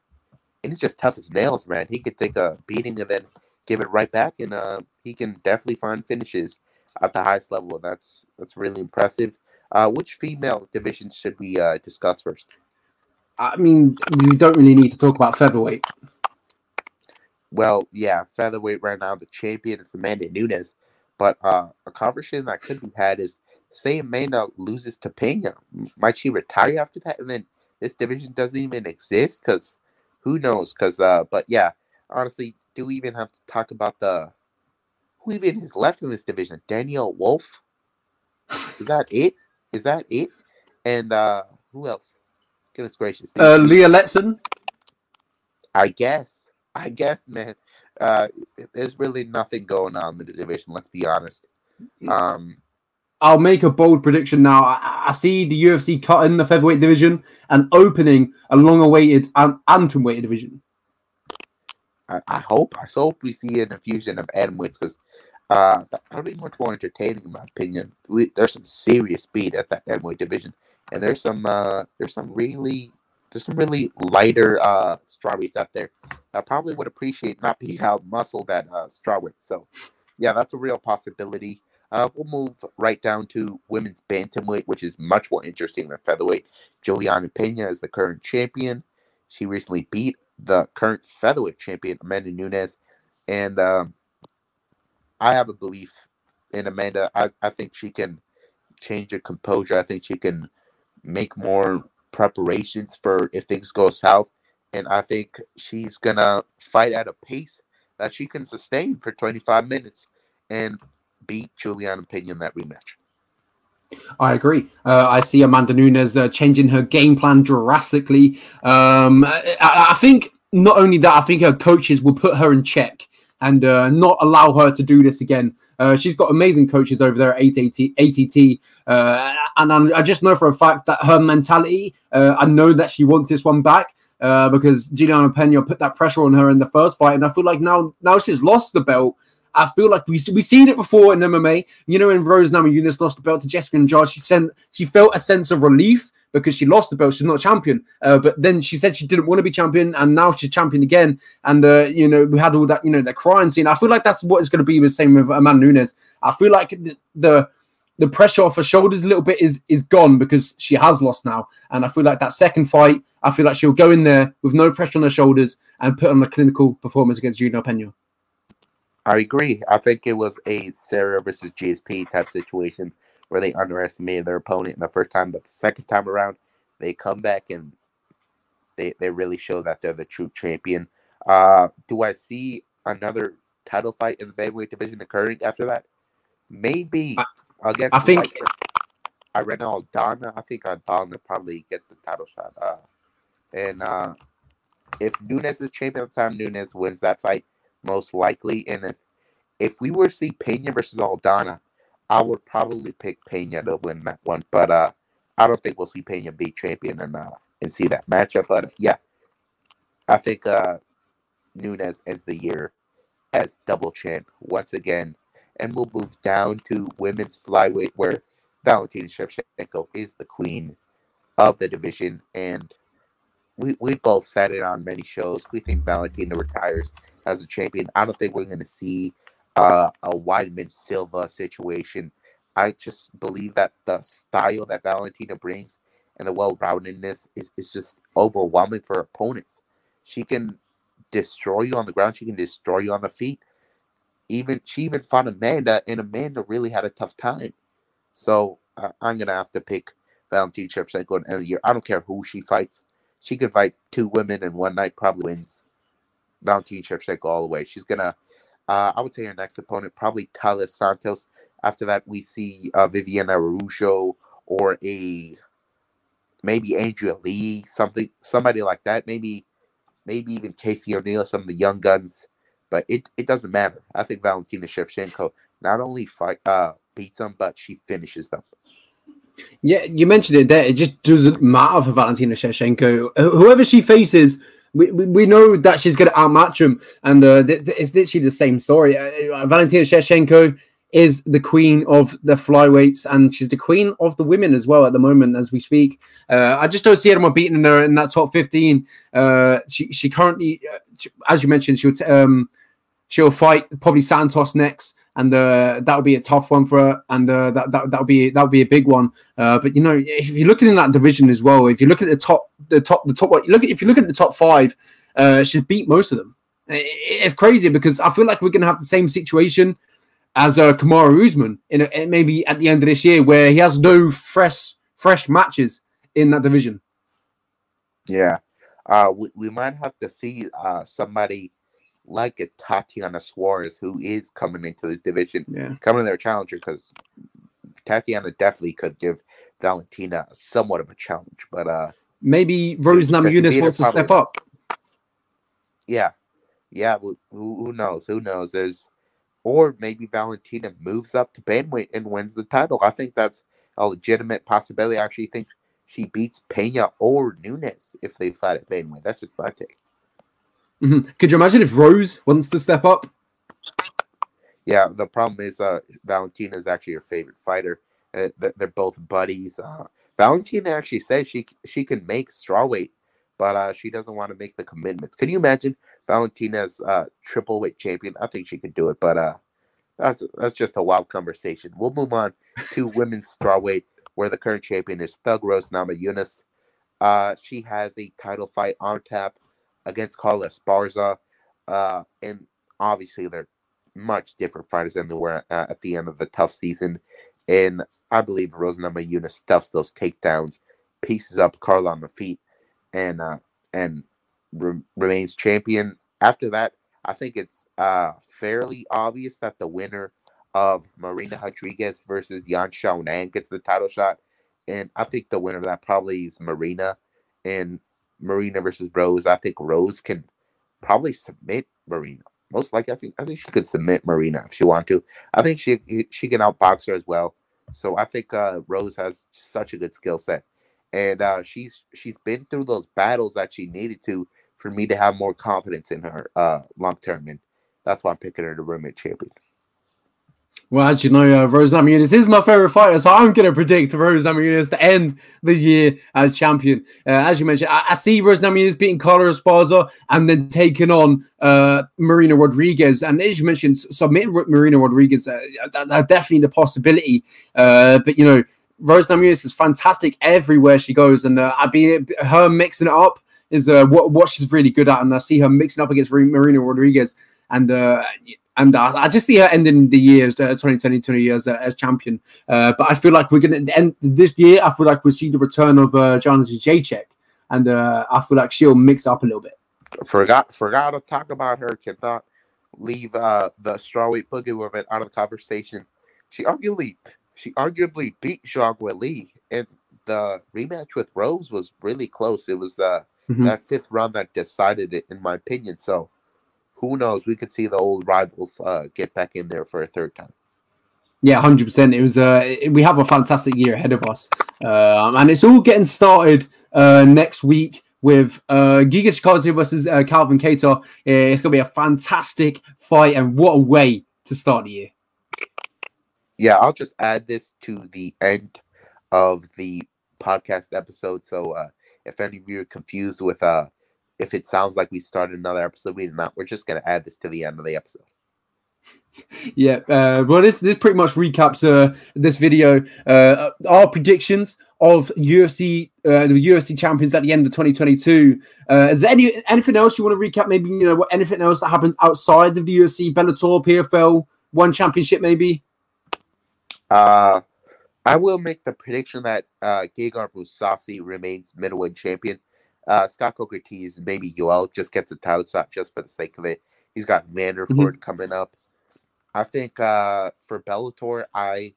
and he's just tough as nails, man. He could take a beating and then give it right back, and uh, he can definitely find finishes at the highest level. That's that's really impressive. Uh, which female division should we uh, discuss first? I mean, we don't really need to talk about featherweight. Well, yeah, featherweight right now, the champion is Amanda Nunes. But uh, a conversation that could be had is say Amanda loses to Pena. Might she retire after that? And then this division doesn't even exist? Because who knows? Because, uh, but yeah, honestly, do we even have to talk about the who even is left in this division? Danyelle Wolf? Is that it? Is that it? And uh, who else? Goodness gracious. Uh, Leah Letson. I guess. I guess, man. Uh, there's really nothing going on in the division. Let's be honest. Um, I'll make a bold prediction now. I, I, see the UFC cutting the featherweight division and opening a long-awaited and um, weight division. I, I, hope. I hope we see an infusion of weights because uh, that'll be much more entertaining, in my opinion. We, there's some serious speed at that weight division and there's some uh, there's some really there's some really lighter uh, strawweights out there. I probably would appreciate not being out muscle that uh, strawweight. So yeah, that's a real possibility. Uh, we'll move right down to women's bantamweight, which is much more interesting than featherweight. Julianna Pena is the current champion. She recently beat the current featherweight champion Amanda Nunes, and um, I have a belief in Amanda. I, I think she can change her composure. I think she can make more preparations for if things go south. And I think she's gonna fight at a pace that she can sustain for 25 minutes and beat Julianna Pena in that rematch. I agree. Uh, I see Amanda Nunes uh, changing her game plan drastically. Um, I, I, think not only that, I think her coaches will put her in check and uh, not allow her to do this again. Uh, she's got amazing coaches over there at ATT, uh, and I'm, i just know for a fact that her mentality, uh, I know that she wants this one back. Uh, because Julianna Pena put that pressure on her in the first fight, and I feel like now now she's lost the belt. I feel like we we seen it before in MMA. You know, when Rose Namajunas lost the belt to Jessica Andrade, she sent she felt a sense of relief because she lost the belt. She's not champion. Uh, but then she said she didn't want to be champion, and now she's champion again. And uh, you know, we had all that, you know, the crying scene. I feel like that's what it's going to be the same with Amanda Nunes. I feel like the, the the pressure off her shoulders a little bit is is gone because she has lost now. And I feel like that second fight, I feel like she'll go in there with no pressure on her shoulders and put on a clinical performance against Juno Pena. I agree. I think it was a Serra versus GSP type situation where they underestimated their opponent in the first time, but the second time around, they come back and they they really show that they're the true champion. Uh, do I see another title fight in the bantamweight division occurring after that? Maybe I, against I think Irene Aldana. I think Aldana probably gets the title shot. Uh, and uh, if Nunes is champion of time, Nunes wins that fight most likely. And if if we were to see Pena versus Aldana, I would probably pick Pena to win that one. But uh, I don't think we'll see Pena be champion and uh, and see that matchup. But yeah, I think uh, Nunes ends the year as double champ once again and we'll move down to women's flyweight, where Valentina Shevchenko is the queen of the division. And we, we both said it on many shows. We think Valentina retires as a champion. I don't think we're going to see uh, a Weidman Silva situation. I just believe that the style that Valentina brings and the well roundedness is, is just overwhelming for opponents. She can destroy you on the ground, she can destroy you on the feet even she even fought Amanda, and Amanda really had a tough time. So uh, I'm gonna have to pick Valentina Shevchenko of the year. I don't care who she fights. She could fight two women in one night, probably wins. Valentina Shevchenko all the way. She's gonna. Uh, I would say her next opponent probably Taila Santos. After that, we see uh, Viviane Araújo or a maybe Andrea Lee, something somebody like that. Maybe maybe even Casey O'Neill, some of the young guns. But it, it doesn't matter. I think Valentina Shevchenko not only fight uh beats them, but she finishes them. Yeah, you mentioned it there. It just doesn't matter for Valentina Shevchenko. Whoever she faces, we, we, know that she's going to outmatch him. And uh, th- th- it's literally the same story. Uh, uh, Valentina Shevchenko is the queen of the flyweights and she's the queen of the women as well at the moment as we speak. Uh, I just don't see anyone beating her in that top 15. Uh, she, she currently, uh, as you mentioned, she'll, t- um, she'll fight probably Santos next. And uh, that'll be a tough one for her, and uh, that that that'll be that'll be a big one. Uh, but you know, if you're looking in that division as well, if you look at the top, the top, the top, look at if you look at the top five, she's beat most of them. It's crazy because I feel like we're gonna have the same situation as uh, Kamaru Usman in a, maybe at the end of this year, where he has no fresh fresh matches in that division. Yeah, uh, we, we might have to see uh, somebody like a Tatiana Suarez who is coming into this division, yeah. coming their challenger because Tatiana definitely could give Valentina somewhat of a challenge, but uh, maybe Rose Namajunas wants to step up. Yeah, yeah. Who, who knows? Who knows? There's or maybe Valentina moves up to bantamweight and wins the title. I think that's a legitimate possibility. I actually think she beats Pena or Nunes if they fight at bantamweight. That's just my take. Mm-hmm. Could you imagine if Rose wants to step up? Yeah, the problem is uh, Valentina is actually her favorite fighter. Uh, they're, they're, both buddies. Uh, Valentina actually says she she can make strawweight, but uh, she doesn't want to make the commitments. Can you imagine Valentina's uh, triple weight champion. I think she could do it, but uh, that's that's just a wild conversation. We'll move on to women's strawweight, where the current champion is Thug Rose Namajunas. Uh, she has a title fight on tap against Carla Esparza. uh, and obviously they're much different fighters than they were uh, at the end of the TUF season. And I believe Rose Namajunas stuffs those takedowns, pieces up Carla on the feet, and uh, and re- remains champion. After that, I think it's uh, fairly obvious that the winner of Marina Rodriguez versus Yan Xiaonan gets the title shot. And I think the winner of that probably is Marina. And Marina versus Rose, I think Rose can probably submit Marina. Most likely, I think I think she could submit Marina if she want to. I think she she can outbox her as well. So I think uh, Rose has such a good skill set, and uh, she's she's been through those battles that she needed to for me to have more confidence in her uh, long term, and that's why I'm picking her to roommate champion. Well, as you know, uh, Rose Namajunas is my favorite fighter, so I'm going to predict Rose Namajunas to end the year as champion. Uh, as you mentioned, I, I see Rose Namajunas beating Carla Esparza and then taking on uh, Marina Rodriguez. And as you mentioned, submitting Marina Rodriguez, uh, that, definitely the possibility. Uh, but, you know, Rose Namajunas is fantastic everywhere she goes. And uh, I be her mixing it up is uh, what, what she's really good at. And I see her mixing up against Marina Rodriguez. And uh, and uh, I just see her ending the year, uh, 2020, 20 years uh, as champion. Uh, but I feel like we're going to end this year. I feel like we'll see the return of uh, Joanna Jędrzejczyk, and uh, I feel like she'll mix up a little bit. Forgot, forgot to talk about her. Cannot leave uh, the strawweight boogie woman out of the conversation. She arguably, she arguably beat Zhang Weili, and the rematch with Rose was really close. It was the mm-hmm. that fifth round that decided it, in my opinion. So who knows? We could see the old rivals uh, get back in there for a third time. Yeah, hundred percent. It was. Uh, we have a fantastic year ahead of us, uh, and it's all getting started uh, next week with uh, Giga Chikadze versus uh, Calvin Kattar. It's going to be a fantastic fight, and what a way to start the year. Yeah, I'll just add this to the end of the podcast episode. So, uh, if any of you are confused with uh, if it sounds like we started another episode, we did not. We're just going to add this to the end of the episode. Yeah, uh, well, this this pretty much recaps uh, this video. Uh, our predictions of UFC uh, the UFC champions at the end of 2022. Uh, is there any anything else you want to recap? Maybe you know what anything else that happens outside of the UFC, Bellator, PFL, one championship, maybe. Uh, I will make the prediction that uh, Gegard Mousasi remains middleweight champion. Uh, Scott Coker teased maybe Yoel just gets a title shot just for the sake of it. He's got Vanderford mm-hmm. coming up. I think uh, for Bellator, I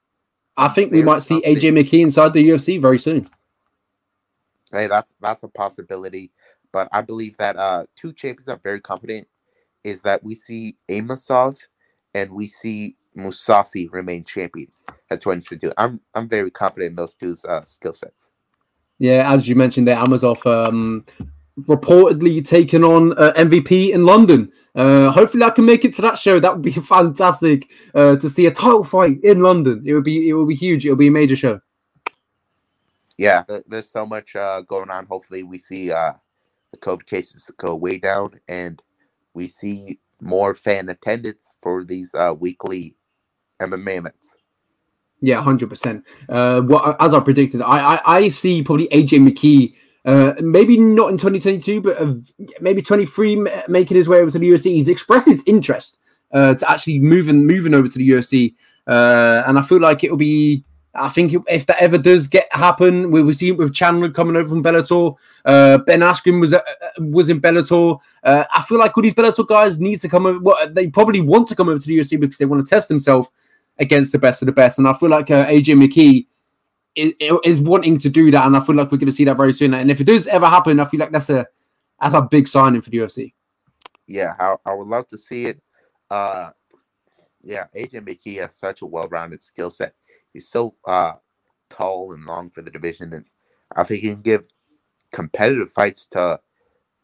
I think we might see AJ McKee inside the UFC very soon. Hey, that's that's a possibility, but I believe that uh, two champions are very confident. Is that we see Amosov and we see Mousasi remain champions at 2022. I'm I'm very confident in those two's uh, skill sets. Yeah, as you mentioned there, Amosov um, reportedly taking on uh, MVP in London. Uh, hopefully, I can make it to that show. That would be fantastic uh, to see a title fight in London. It would be it would be huge. It would be a major show. Yeah, there, there's so much uh, going on. Hopefully, we see uh, the COVID cases go way down, and we see more fan attendance for these uh, weekly MMA events. Yeah, hundred uh, percent. What as I predicted, I, I, I see probably AJ McKee. Uh, maybe not in 2022, but uh, maybe 23 making his way over to the UFC. He's expressed his interest uh, to actually moving moving over to the UFC, uh, and I feel like it'll be. I think if that ever does get happen, we will see it with Chandler coming over from Bellator. Uh, ben Askren was uh, was in Bellator. Uh, I feel like all these Bellator guys need to come over. Well, they probably want to come over to the UFC because they want to test themselves against the best of the best. And I feel like uh, AJ McKee is, is, wanting to do that, and I feel like we're going to see that very soon. And if it does ever happen, I feel like that's a that's a big signing for the UFC. Yeah, I, I would love to see it. Uh, yeah, AJ McKee has such a well-rounded skill set. He's so uh, tall and long for the division, and I think he can give competitive fights to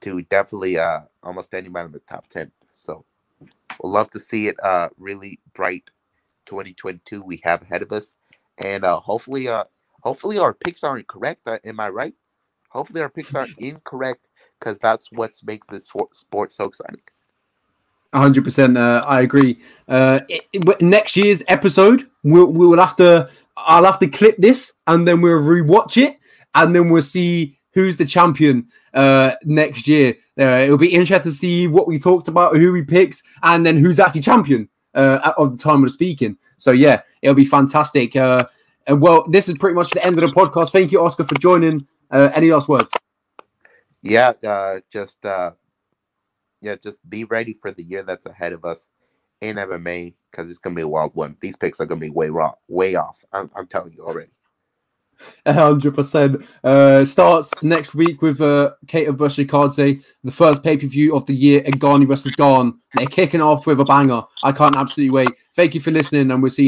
to definitely uh, almost anybody in the top ten. So we'll love to see it uh, really bright 2022 we have ahead of us, and uh, hopefully, uh, hopefully our picks aren't correct. Uh, am I right? Hopefully our picks aren't incorrect because that's what makes this sport so exciting. 100%. Uh, I agree. Uh, it, it, next year's episode, we'll, we will have to. I'll have to clip this and then we'll rewatch it and then we'll see who's the champion uh, next year. Uh, it'll be interesting to see what we talked about, who we picked, and then who's actually champion uh, of the time of speaking. So yeah, it'll be fantastic. Uh, and well, this is pretty much the end of the podcast. Thank you, Oscar, for joining. Uh, any last words? Yeah, uh, just uh, yeah, just be ready for the year that's ahead of us in MMA because it's gonna be a wild one. These picks are gonna be way raw, way off. I'm, I'm telling you already hundred percent. Uh, starts next week with uh, Kattar versus Chikadze, the first pay per view of the year, and Ngannou versus Gane. They're kicking off with a banger. I can't absolutely wait. Thank you for listening, and we'll see.